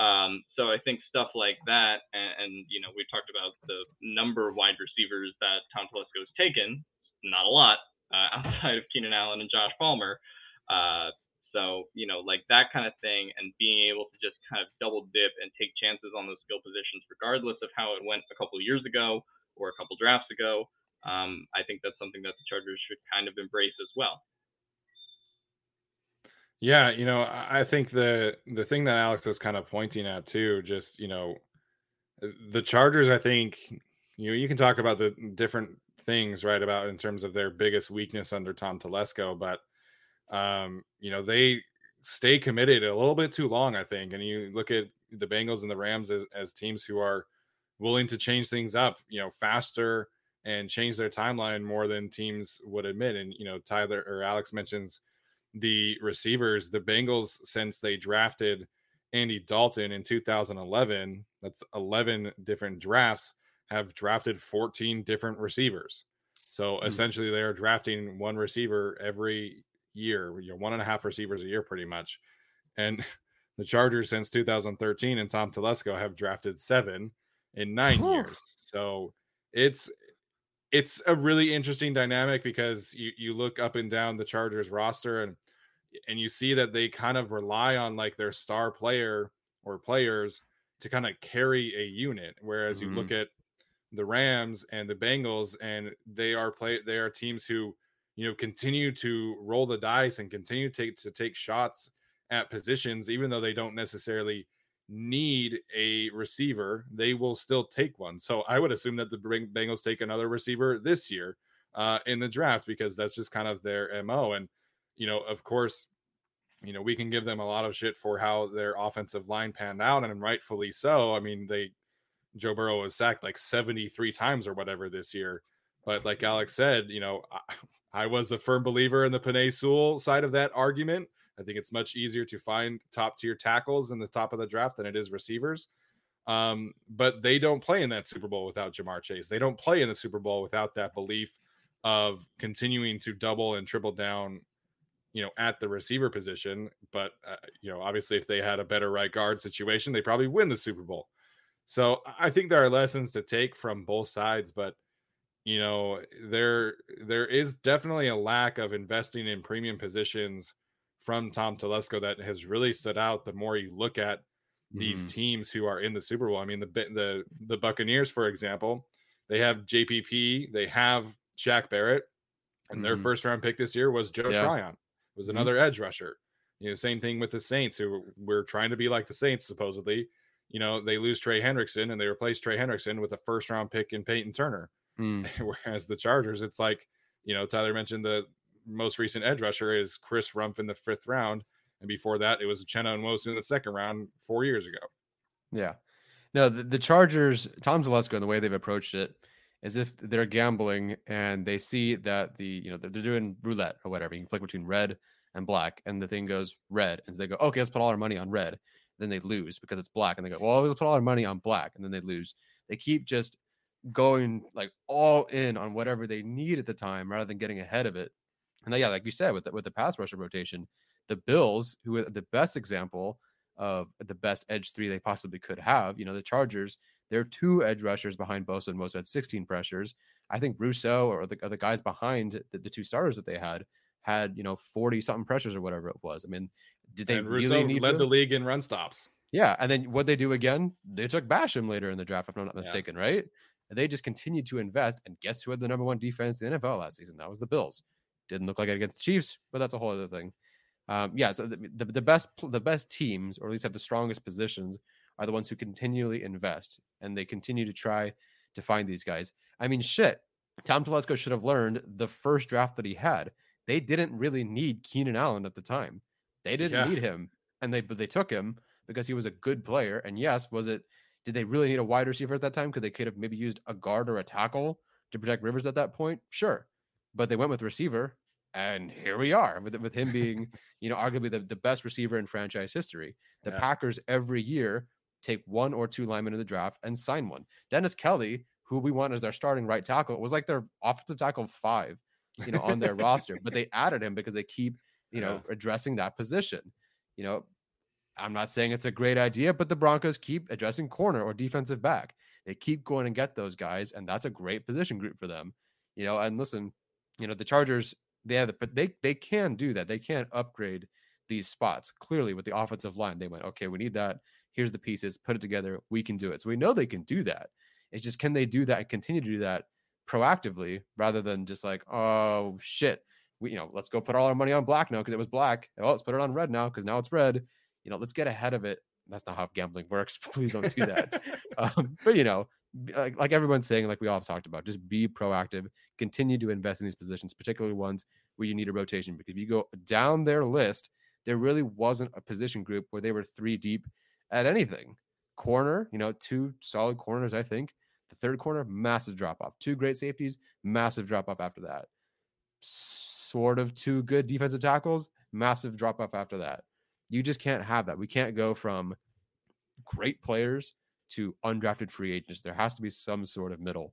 S5: Um, so I think stuff like that, and, and you know, we talked about the number of wide receivers that Tom Telesco has taken, not a lot uh, outside of Keenan Allen and Josh Palmer. Uh, so you know, like that kind of thing, and being able to just kind of double dip and take chances on those skill positions, regardless of how it went a couple years ago or a couple drafts ago. Um, I think that's something that the Chargers should kind of embrace as well.
S3: Yeah, you know, I think the the thing that Alex is kind of pointing at too, just you know, uh, the Chargers. I think you know you can talk about the different things right about in terms of their biggest weakness under Tom Telesco, but um, you know they stay committed a little bit too long. I think, and you look at the Bengals and the Rams as, as teams who are willing to change things up, you know, faster and change their timeline more than teams would admit. And you know, Tyler or Alex mentions the receivers. The Bengals, since they drafted Andy Dalton in 2011, that's 11 different drafts, have drafted 14 different receivers. So mm-hmm. essentially, they're drafting one receiver every year, you know, one and a half receivers a year, pretty much. And the Chargers, since 2013, and Tom Telesco have drafted seven in nine years. So it's it's a really interesting dynamic because you you look up and down the Chargers roster and and you see that they kind of rely on like their star player or players to kind of carry a unit whereas mm-hmm. you look mm-hmm. at the Rams and the Bengals and they are play they are teams who you know continue to roll the dice and continue to take to take shots at positions even though they don't necessarily need a receiver, they will still take one. So I would assume that the Bengals take another receiver this year uh, in the draft because that's just kind of their MO. And, you know, of course, you know, we can give them a lot of shit for how their offensive line panned out, and rightfully so. I mean, they, Joe Burrow was sacked like 73 times or whatever this year. But like Alex said, you know, I, I was a firm believer in the Penei Sewell side of that argument. I think it's much easier to find top tier tackles in the top of the draft than it is receivers. Um, but they don't play in that Super Bowl without Jamar Chase. They don't play in the Super Bowl without that belief of continuing to double and triple down, you know, at the receiver position. But uh, you know, obviously, if they had a better right guard situation, they probably win the Super Bowl. So I think there are lessons to take from both sides, but you know, there there is definitely a lack of investing in premium positions from Tom Telesco that has really stood out the more you look at these mm-hmm. teams who are in the Super Bowl. I mean, the the the Buccaneers, for example, they have JPP, they have Shaq Barrett, and mm-hmm. their first round pick this year was Joe yeah. Tryon, was mm-hmm. another edge rusher. You know, same thing with the Saints, who we're trying to be like the Saints, supposedly. You know, they lose Trey Hendrickson and they replace Trey Hendrickson with a first round pick in Payton Turner. Mm. Whereas the Chargers, it's like, you know, Tyler mentioned the most recent edge rusher is Chris Rumph in the fifth round. And before that, it was Uchenna Nwosu in the second round four years ago.
S4: Yeah. No, the, the Chargers, Tom Telesco, and the way they've approached it is if they're gambling and they see that the, you know, they're, they're doing roulette or whatever. You can click between red and black, and the thing goes red. And so they go, okay, let's put all our money on red. Then they lose because it's black. And they go, well, let's put all our money on black. And then they lose. They keep just going like all in on whatever they need at the time rather than getting ahead of it and uh, yeah, like you said, with the, with the pass rusher rotation, the Bills, who are the best example of the best edge three they possibly could have, you know, the Chargers, they're two edge rushers behind Bosa and most had 16 pressures. I think Rousseau or the, or the guys behind the, the two starters that they had had, you know, 40 something pressures or whatever it was. I mean, did they and really Rousseau need
S3: led the league in run stops?
S4: Yeah. And then what they do again, they took Basham later in the draft, if I'm not mistaken, yeah. right? And they just continued to invest. And guess who had the number one defense in the NFL last season? That was the Bills. Didn't look like it against the Chiefs, but that's a whole other thing. Um, yeah, so the, the, the best the best teams, or at least have the strongest positions, are the ones who continually invest and they continue to try to find these guys. I mean, shit. Tom Telesco should have learned the first draft that he had. They didn't really need Keenan Allen at the time. They didn't yeah. need him, and they but they took him because he was a good player. And yes, was it? Did they really need a wide receiver at that time? Could they could have maybe used a guard or a tackle to protect Rivers at that point? Sure, but they went with receiver and here we are with, with him being you know arguably the, the best receiver in franchise history the yeah. packers every year take one or two linemen in the draft and sign one dennis kelly who we want as their starting right tackle was like their offensive tackle five you know on their roster but they added him because they keep you know yeah. addressing that position you know i'm not saying it's a great idea but the broncos keep addressing corner or defensive back they keep going and get those guys and that's a great position group for them you know and listen you know the chargers they have the but they they can do that. They can upgrade these spots. Clearly, with the offensive line, they went, okay, we need that. Here's the pieces, put it together. We can do it. So we know they can do that. It's just can they do that and continue to do that proactively rather than just like, oh shit, we you know, let's go put all our money on black now because it was black. Oh, let's put it on red now because now it's red. You know, let's get ahead of it. That's not how gambling works. Please don't do that. um, but you know, like, like everyone's saying, like we all have talked about, just be proactive, continue to invest in these positions, particularly ones where you need a rotation. Because if you go down their list, there really wasn't a position group where they were three deep at anything. Corner, you know, two solid corners, I think. The third corner, massive drop off. Two great safeties, massive drop off after that. Sort of two good defensive tackles, massive drop off after that. You just can't have that. We can't go from great players to undrafted free agents. There has to be some sort of middle.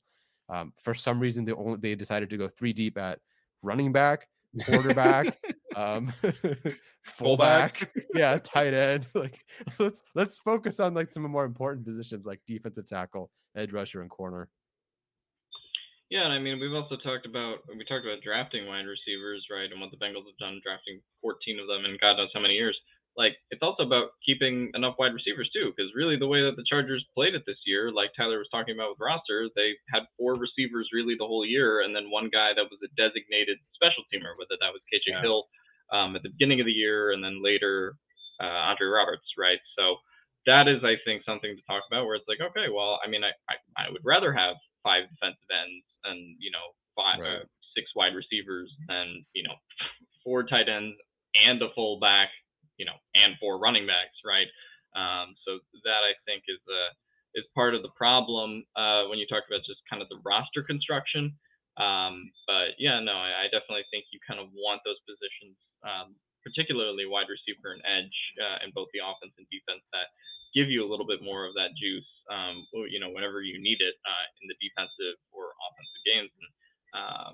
S4: Um, for some reason, they only they decided to go three deep at running back, quarterback, um, fullback, yeah, tight end. Like let's let's focus on like some more important positions like defensive tackle, edge rusher, and corner.
S5: Yeah, and I mean we've also talked about we talked about drafting wide receivers, right? And what the Bengals have done, drafting 14 of them in God knows how many years like it's also about keeping enough wide receivers too, because really the way that the Chargers played it this year, like Tyler was talking about with roster, they had four receivers really the whole year, and then one guy that was a designated special teamer, whether that was KJ yeah. Hill um, at the beginning of the year, and then later uh, Andre Roberts, right? So that is, I think, something to talk about where it's like, okay, well, I mean, I I, I would rather have five defensive ends and you know five right. uh, six wide receivers than you know four tight ends and a fullback you know, and four running backs, right? Um, so that I think is a is part of the problem uh, when you talk about just kind of the roster construction. Um, but yeah, no, I, I, definitely think you kind of want those positions, um, particularly wide receiver and edge uh, in both the offense and defense, that give you a little bit more of that juice, um, you know, whenever you need it uh, in the defensive or offensive games. And, uh,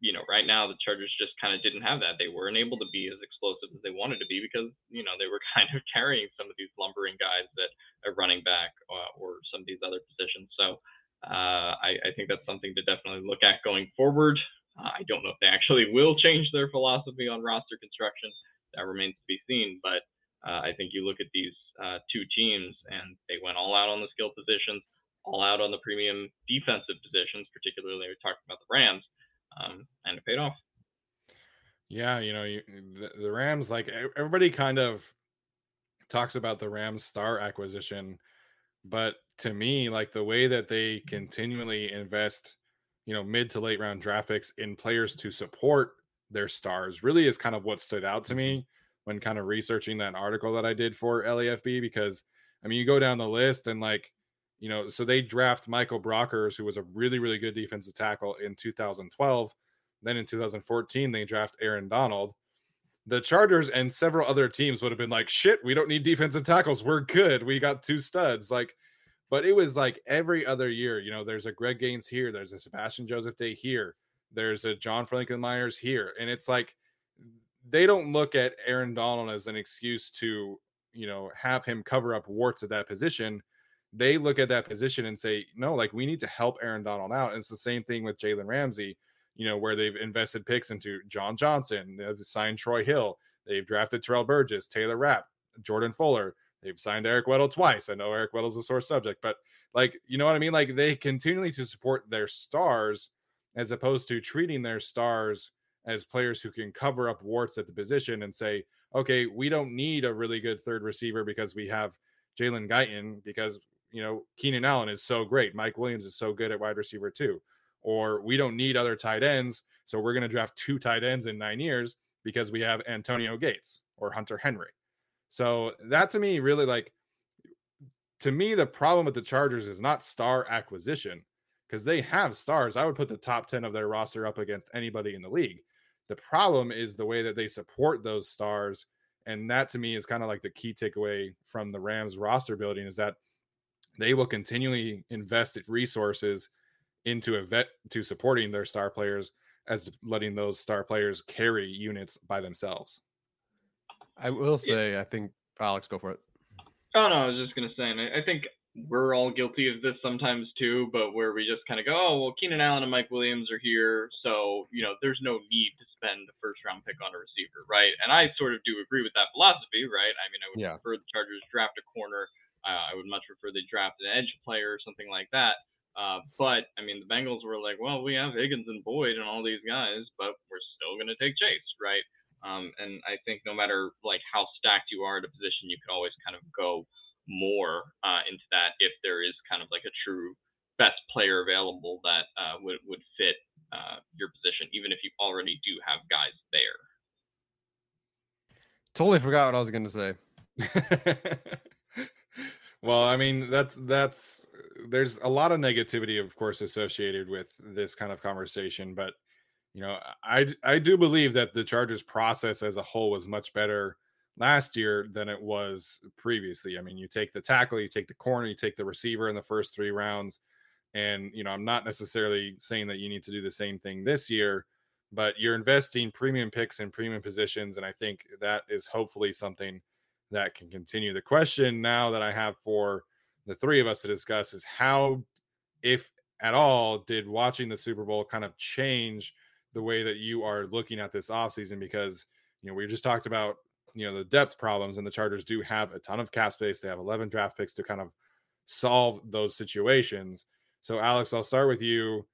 S5: you know, right now the Chargers just kind of didn't have that. They weren't able to be as explosive as they wanted to be because, you know, they were kind of carrying some of these lumbering guys that are running back uh, or some of these other positions. So uh, I, I, think that's something to definitely look at going forward. Uh, I don't know if they actually will change their philosophy on roster construction. That remains to be seen. But uh, I think you look at these uh, two teams and they went all out on the skill positions, all out on the premium defensive positions, particularly we talked about the Rams um, and it paid off.
S3: Yeah, you know, you, the, the Rams, like everybody kind of talks about the Rams star acquisition, but to me, like the way that they continually invest, you know, mid to late round draft picks in players to support their stars really is kind of what stood out to me mm-hmm. when kind of researching that article that I did for LAFB because I mean, you go down the list and like you know, so they draft Michael Brockers, who was a really, really good defensive tackle in 2012. Then in 2014, they draft Aaron Donald. The Chargers and several other teams would have been like, shit, we don't need defensive tackles. We're good. We got two studs. Like, but it was like every other year, you know, there's a Greg Gaines here, there's a Sebastian Joseph Day here, there's a John Franklin Myers here. And it's like they don't look at Aaron Donald as an excuse to, you know, have him cover up warts at that position they look at that position and say, no, like we need to help Aaron Donald out. And it's the same thing with Jalen Ramsey, you know, where they've invested picks into John Johnson, they've signed Troy Hill, they've drafted Terrell Burgess, Taylor Rapp, Jordan Fuller, they've signed Eric Weddle twice. I know Eric Weddle's a sore subject, but like, you know what I mean? Like they continually to support their stars as opposed to treating their stars as players who can cover up warts at the position and say, okay, we don't need a really good third receiver because we have Jalen Guyton because you know, Keenan Allen is so great. Mike Williams is so good at wide receiver too. Or we don't need other tight ends. So we're going to draft two tight ends in nine years because we have Antonio Gates or Hunter Henry. So that to me, really like, to me, the problem with the Chargers is not star acquisition because they have stars. I would put the top 10 of their roster up against anybody in the league. The problem is the way that they support those stars. And that to me is kind of like the key takeaway from the Rams roster building is that they will continually invest resources into a vet to supporting their star players as letting those star players carry units by themselves.
S4: I will say, yeah. I think Alex, go for it.
S5: Oh no, I was just gonna say, and I, I think we're all guilty of this sometimes too, but where we just kind of go, oh well, Keenan Allen and Mike Williams are here, so you know there's no need to spend the first round pick on a receiver, right? And I sort of do agree with that philosophy, right? I mean, I would yeah. prefer the Chargers draft a corner uh, I would much prefer they draft an edge player or something like that. Uh, but I mean, the Bengals were like, well, we have Higgins and Boyd and all these guys, but we're still going to take Chase, right? Um, and I think no matter like how stacked you are at a position, you could always kind of go more uh, into that if there is kind of like a true best player available that uh, would would fit uh, your position, even if you already do have guys there.
S4: Totally forgot what I was going to say.
S3: Well, I mean that's that's there's a lot of negativity, of course, associated with this kind of conversation, but you know, I I do believe that the Chargers process as a whole was much better last year than it was previously. I mean, you take the tackle, you take the corner, you take the receiver in the first three rounds. And, you know, I'm not necessarily saying that you need to do the same thing this year, but you're investing premium picks in premium positions. And I think that is hopefully something that can continue. The question now that I have for the three of us to discuss is how, if at all, did watching the Super Bowl kind of change the way that you are looking at this offseason? Because, you know, we just talked about you know the depth problems, and the Chargers do have a ton of cap space. They have 11 draft picks to kind of solve those situations. So, Alex, I'll start with you.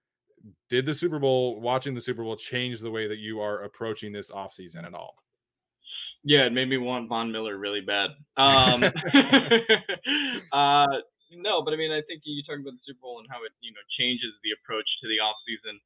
S3: Did the Super Bowl, watching the Super Bowl, change the way that you are approaching this offseason at all?
S5: Yeah, it made me want Von Miller really bad. Um, uh, no, but I mean, I think you talk about the Super Bowl and how it, you know, changes the approach to the offseason.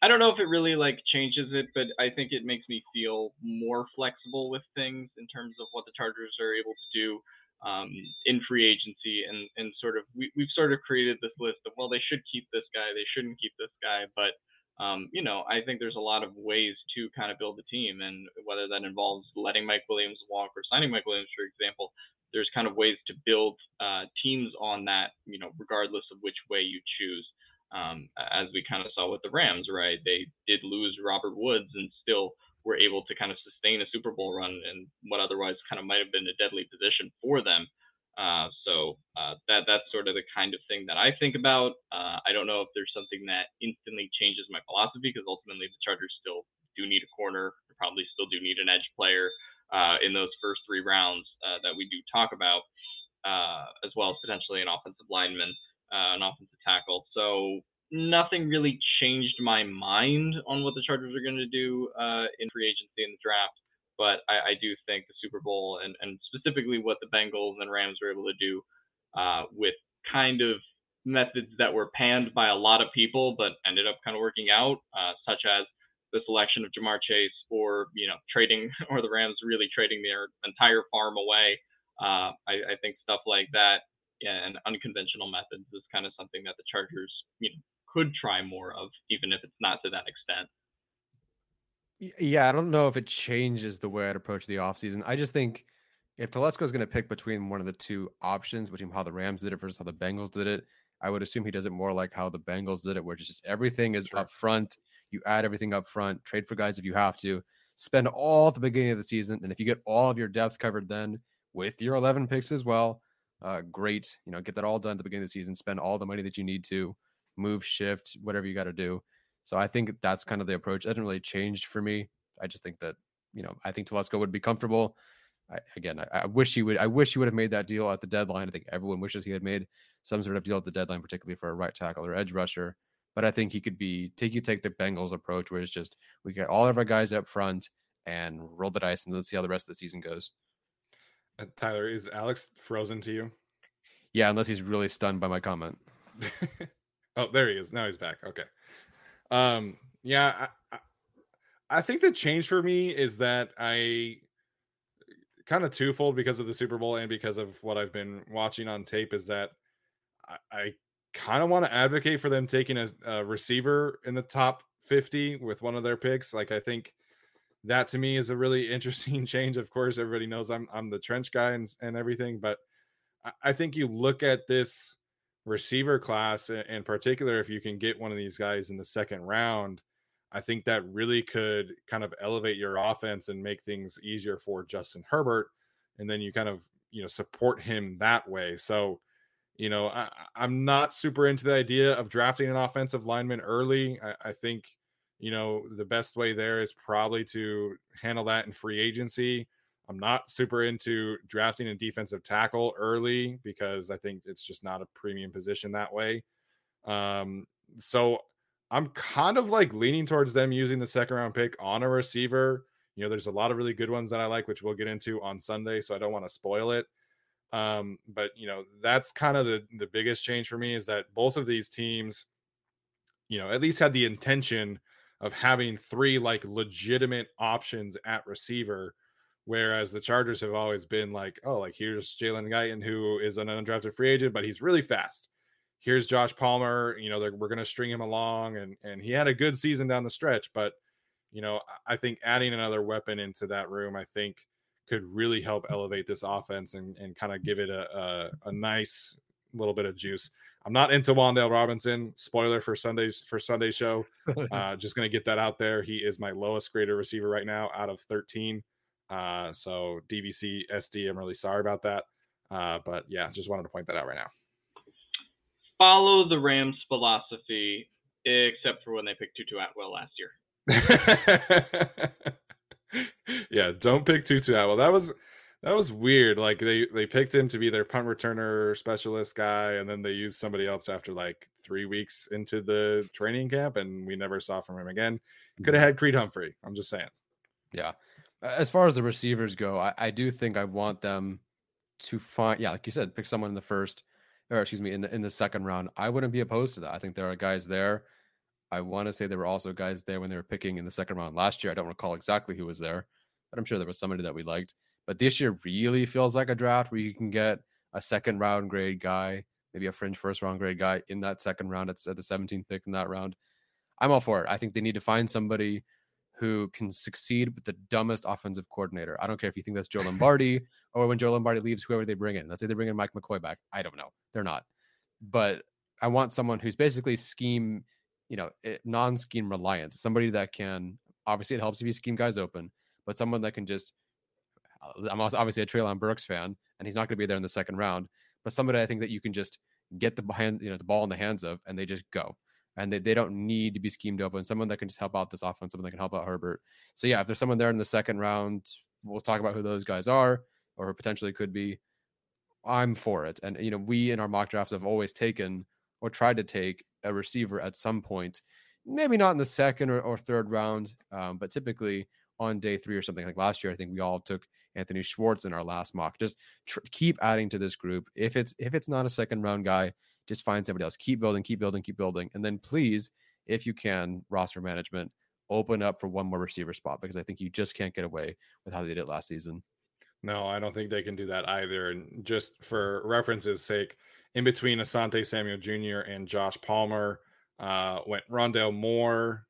S5: I don't know if it really like changes it, but I think it makes me feel more flexible with things in terms of what the Chargers are able to do um, in free agency and and sort of we, we've sort of created this list of well they should keep this guy they shouldn't keep this guy but um, you know I think there's a lot of ways to kind of build the team and whether that involves letting Mike Williams walk or signing Mike Williams for example there's kind of ways to build uh, teams on that you know regardless of which way you choose um, as we kind of saw with the Rams, right? They did lose Robert Woods and still were able to kind of sustain a Super Bowl run and what otherwise kind of might have been a deadly position for them. Uh, so uh, that that's sort of the kind of thing that I think about. Uh, I don't know if there's something that instantly changes my philosophy because ultimately the Chargers still do need a corner, probably still do need an edge player uh, in those first three rounds uh, that we do talk about, as well as potentially an offensive lineman an offensive tackle. So nothing really changed my mind on what the Chargers are going to do in free agency in the draft. But I, I, do think the Super Bowl and, and specifically what the Bengals and Rams were able to do uh, with kind of methods that were panned by a lot of people, but ended up kind of working out, uh, such as the selection of Ja'Marr Chase or, you know, trading or the Rams really trading their entire farm away. Uh, I, I think stuff like that and unconventional methods is kind of something that the Chargers, you know, could try more of, even if it's not to that extent.
S4: Yeah, I don't know if it changes the way I'd approach the offseason. I just think if Telesco is going to pick between one of the two options, between how the Rams did it versus how the Bengals did it, I would assume he does it more like how the Bengals did it, where just everything is sure. up front. You add everything up front, trade for guys if you have to, spend all at the beginning of the season. And if you get all of your depth covered then with your 11 picks as well, uh, great. You know, get that all done at the beginning of the season, spend all the money that you need to, move, shift, whatever you got to do. So I think that's kind of the approach. That didn't really change for me. I just think that, you know, I think Telesco would be comfortable. I, again, I, I, wish he would. I wish he would have made that deal at the deadline. I think everyone wishes he had made some sort of deal at the deadline, particularly for a right tackle or edge rusher. But I think he could be take you take the Bengals approach, where it's just we get all of our guys up front and roll the dice, and let's see how the rest of the season goes.
S3: Uh, Tyler, is Alex frozen to you?
S4: Yeah, unless he's really stunned by my comment.
S3: oh, there he is. Now he's back. Okay. Um, yeah, I, I, think the change for me is that I kind of twofold because of the Super Bowl and because of what I've been watching on tape is that I, I kind of want to advocate for them taking a, a, receiver in the top 50 with one of their picks. Like I think that to me is a really interesting change. Of course, everybody knows I'm I'm the trench guy and, and everything, but I, I think you look at this receiver class in particular, if you can get one of these guys in the second round, I think that really could kind of elevate your offense and make things easier for Justin Herbert. And then you kind of, you know, support him that way. So, you know, I, am not super into the idea of drafting an offensive lineman early. I, I think you know, the best way there is probably to handle that in free agency. I'm not super into drafting a defensive tackle early because I think it's just not a premium position that way. Um, so I'm kind of like leaning towards them using the second round pick on a receiver. You know, there's a lot of really good ones that I like, which we'll get into on Sunday. So I don't want to spoil it. Um, but you know, that's kind of the the biggest change for me is that both of these teams, you know, at least had the intention of having three like legitimate options at receiver. Whereas the Chargers have always been like, oh, like here's Jalen Guyton, who is an undrafted free agent, but he's really fast. here's Josh Palmer. You know, we're going to string him along, and and he had a good season down the stretch. But you know, I think adding another weapon into that room, I think could really help elevate this offense and, and kind of give it a, a, a nice little bit of juice. I'm not into Wan'Dale Robinson. Spoiler for Sunday's for Sunday show. Uh, just gonna get that out there. He is my lowest graded receiver right now out of 13. Uh, so DVC SD, I'm really sorry about that. Uh, but yeah, just wanted to point that out right now.
S5: Follow the Rams philosophy, except for when they picked Tutu Atwell last year.
S3: yeah, don't pick Tutu Atwell. That was that was weird. Like they they picked him to be their punt returner specialist guy, and then they used somebody else after like three weeks into the training camp, and we never saw from him again. Could have had Creed Humphrey. I'm just saying.
S4: Yeah. As far as the receivers go, I, I do think I want them to find yeah, like you said, pick someone in the first or excuse me, in the in the second round. I wouldn't be opposed to that. I think there are guys there. I want to say there were also guys there when they were picking in the second round last year. I don't recall exactly who was there, but I'm sure there was somebody that we liked. But this year really feels like a draft where you can get a second round grade guy, maybe a fringe first round grade guy in that second round. It's at the 17th pick in that round. I'm all for it. I think they need to find somebody who can succeed with the dumbest offensive coordinator. I don't care if you think that's Joe Lombardi or when Joe Lombardi leaves, whoever they bring in. Let's say they bring in Mike McCoy back. I don't know. They're not. But I want someone who's basically scheme, you know, eh, non scheme reliant, somebody that can, obviously, it helps if you scheme guys open, but someone that can just, I'm obviously a Treylon Burks fan, and he's not going to be there in the second round, but somebody I think that you can just get the hand, you know, the ball in the hands of, and they just go and they, they don't need to be schemed open. Someone that can just help out this offense, someone that can help out Herbert. So yeah, if there's someone there in the second round, we'll talk about who those guys are or potentially could be. I'm for it. And you know, we in our mock drafts have always taken or tried to take a receiver at some point, maybe not in the second or, or third round, um, but typically on day three or something like last year. I think we all took Anthony Schwartz in our last mock. Just tr- keep adding to this group. If it's if it's not a second round guy, just find somebody else. Keep building, keep building, keep building. And then please, if you can, roster management, open up for one more receiver spot because I think you just can't get away with how they did it last season.
S3: No, I don't think they can do that either. And just for reference's sake, in between Asante Samuel Jr. and Josh Palmer uh, went Rondale Moore,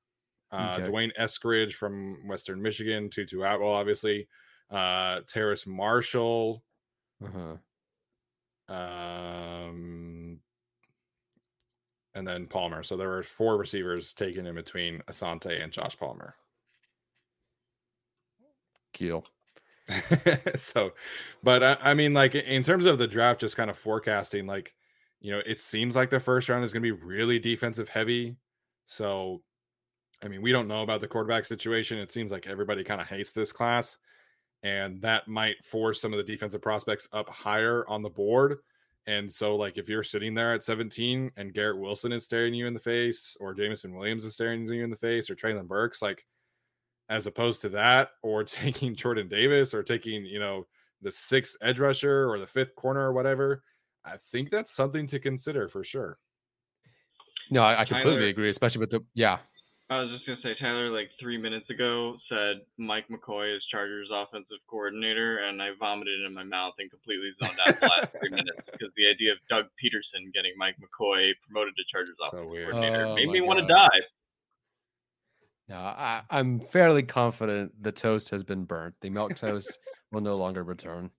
S3: uh, okay. D'Wayne Eskridge from Western Michigan, Tutu Atwell, obviously, uh, Terrace Marshall, uh-huh. um, and then Palmer. So there were four receivers taken in between Asante and Josh Palmer.
S4: Keel.
S3: so, but I, I, mean, like in terms of the draft, just kind of forecasting, like, you know, it seems like the first round is going to be really defensive heavy. So, I mean, we don't know about the quarterback situation. It seems like everybody kind of hates this class, and that might force some of the defensive prospects up higher on the board. And so, like, if you're sitting there at 17 and Garrett Wilson is staring you in the face, or Jameson Williams is staring you in the face, or Treylon Burks, like, as opposed to that, or taking Jordan Davis, or taking, you know, the sixth edge rusher or the fifth corner or whatever, I think that's something to consider for sure.
S4: No, I, I completely Tyler, agree, especially with the, yeah.
S5: I was just gonna say Tyler like three minutes ago said Mike McCoy is Chargers offensive coordinator, and I vomited in my mouth and completely zoned out the last three minutes because the idea of Doug Pederson getting Mike McCoy promoted to Chargers so offensive weird. coordinator oh, made me want to die.
S4: No, I, I'm fairly confident the toast has been burnt. The milk toast will no longer return.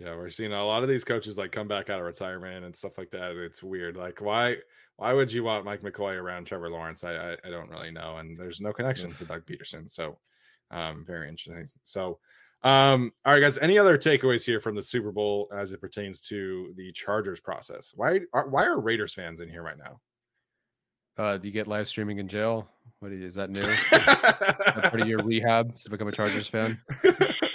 S3: Yeah, we're seeing a lot of these coaches like come back out of retirement and stuff like that. It's weird. Like, why? why would you want Mike McCoy around Trevor Lawrence? I, I, I don't really know, and there's no connection to Doug Pederson. so um, very interesting. So, um, all right, guys, any other takeaways here from the Super Bowl as it pertains to the Chargers process? Why are why are Raiders fans in here right now?
S4: Uh, do you get live streaming in jail? What is that new? part of your rehab to become a Chargers fan?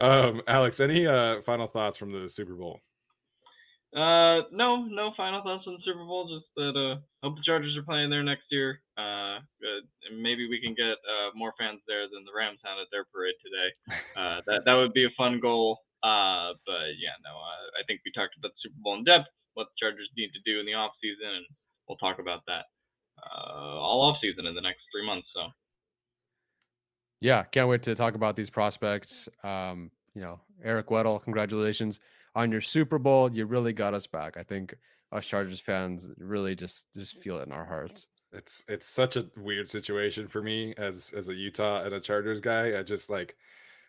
S3: um, Alex, any uh, final thoughts from the Super Bowl?
S5: Uh, no, no final thoughts on the Super Bowl. Just that uh, hope the Chargers are playing there next year. Uh, maybe we can get uh, more fans there than the Rams had at their parade today. Uh, that that would be a fun goal. Uh, but yeah, no, uh, I think we talked about the Super Bowl in depth, what the Chargers need to do in the off season, and we'll talk about that uh, all off season in the next three months. So.
S4: Yeah, can't wait to talk about these prospects. Um, you know, Eric Weddle, congratulations on your Super Bowl. You really got us back. I think us Chargers fans really just just feel it in our hearts.
S3: It's it's such a weird situation for me as as a Utah and a Chargers guy. I just like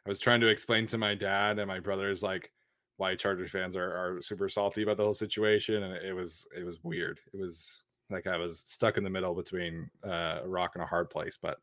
S3: I was trying to explain to my dad and my brothers like why Chargers fans are are super salty about the whole situation, and it was it was weird. It was like I was stuck in the middle between uh, a rock and a hard place. But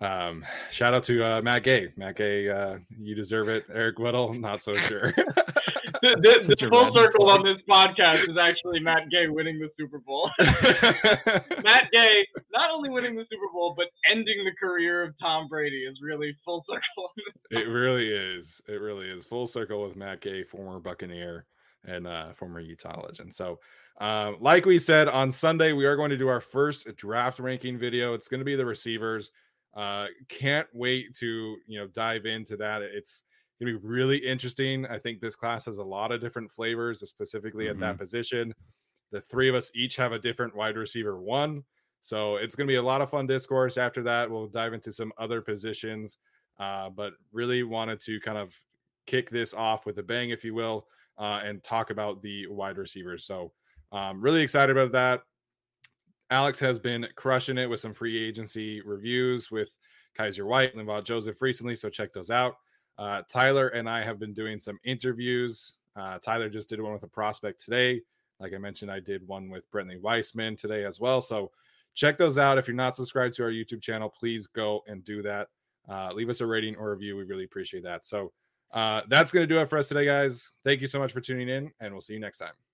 S3: um, shout out to uh, Matt Gay. Matt Gay, uh, you deserve it. Eric Weddle, not so sure.
S5: the, the, the full circle on this podcast is actually Matt Gay winning the Super Bowl. Matt Gay not only winning the Super Bowl, but ending the career of Tom Brady is really full circle.
S3: it really is. It really is full circle with Matt Gay, former Buccaneer and uh, former Utah legend. So, uh, like we said on Sunday, we are going to do our first draft ranking video. It's going to be the receivers. Uh, can't wait to you know dive into that. It's to be really interesting. I think this class has a lot of different flavors, specifically mm-hmm. at that position. The three of us each have a different wide receiver one. So it's going to be a lot of fun discourse. After that, we'll dive into some other positions. Uh, but really wanted to kind of kick this off with a bang, if you will, uh, and talk about the wide receivers. So um, really excited about that. Alex has been crushing it with some free agency reviews with Kyzir White, Linval Joseph recently. So check those out. Uh, Tyler and I have been doing some interviews. Uh, Tyler just did one with a prospect today. Like I mentioned, I did one with Brentley Weissman today as well. So check those out. If you're not subscribed to our YouTube channel, please go and do that. Uh, leave us a rating or review. We really appreciate that. So uh, that's going to do it for us today, guys. Thank you so much for tuning in, and we'll see you next time.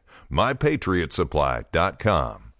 S6: MyPatriotSupply.com.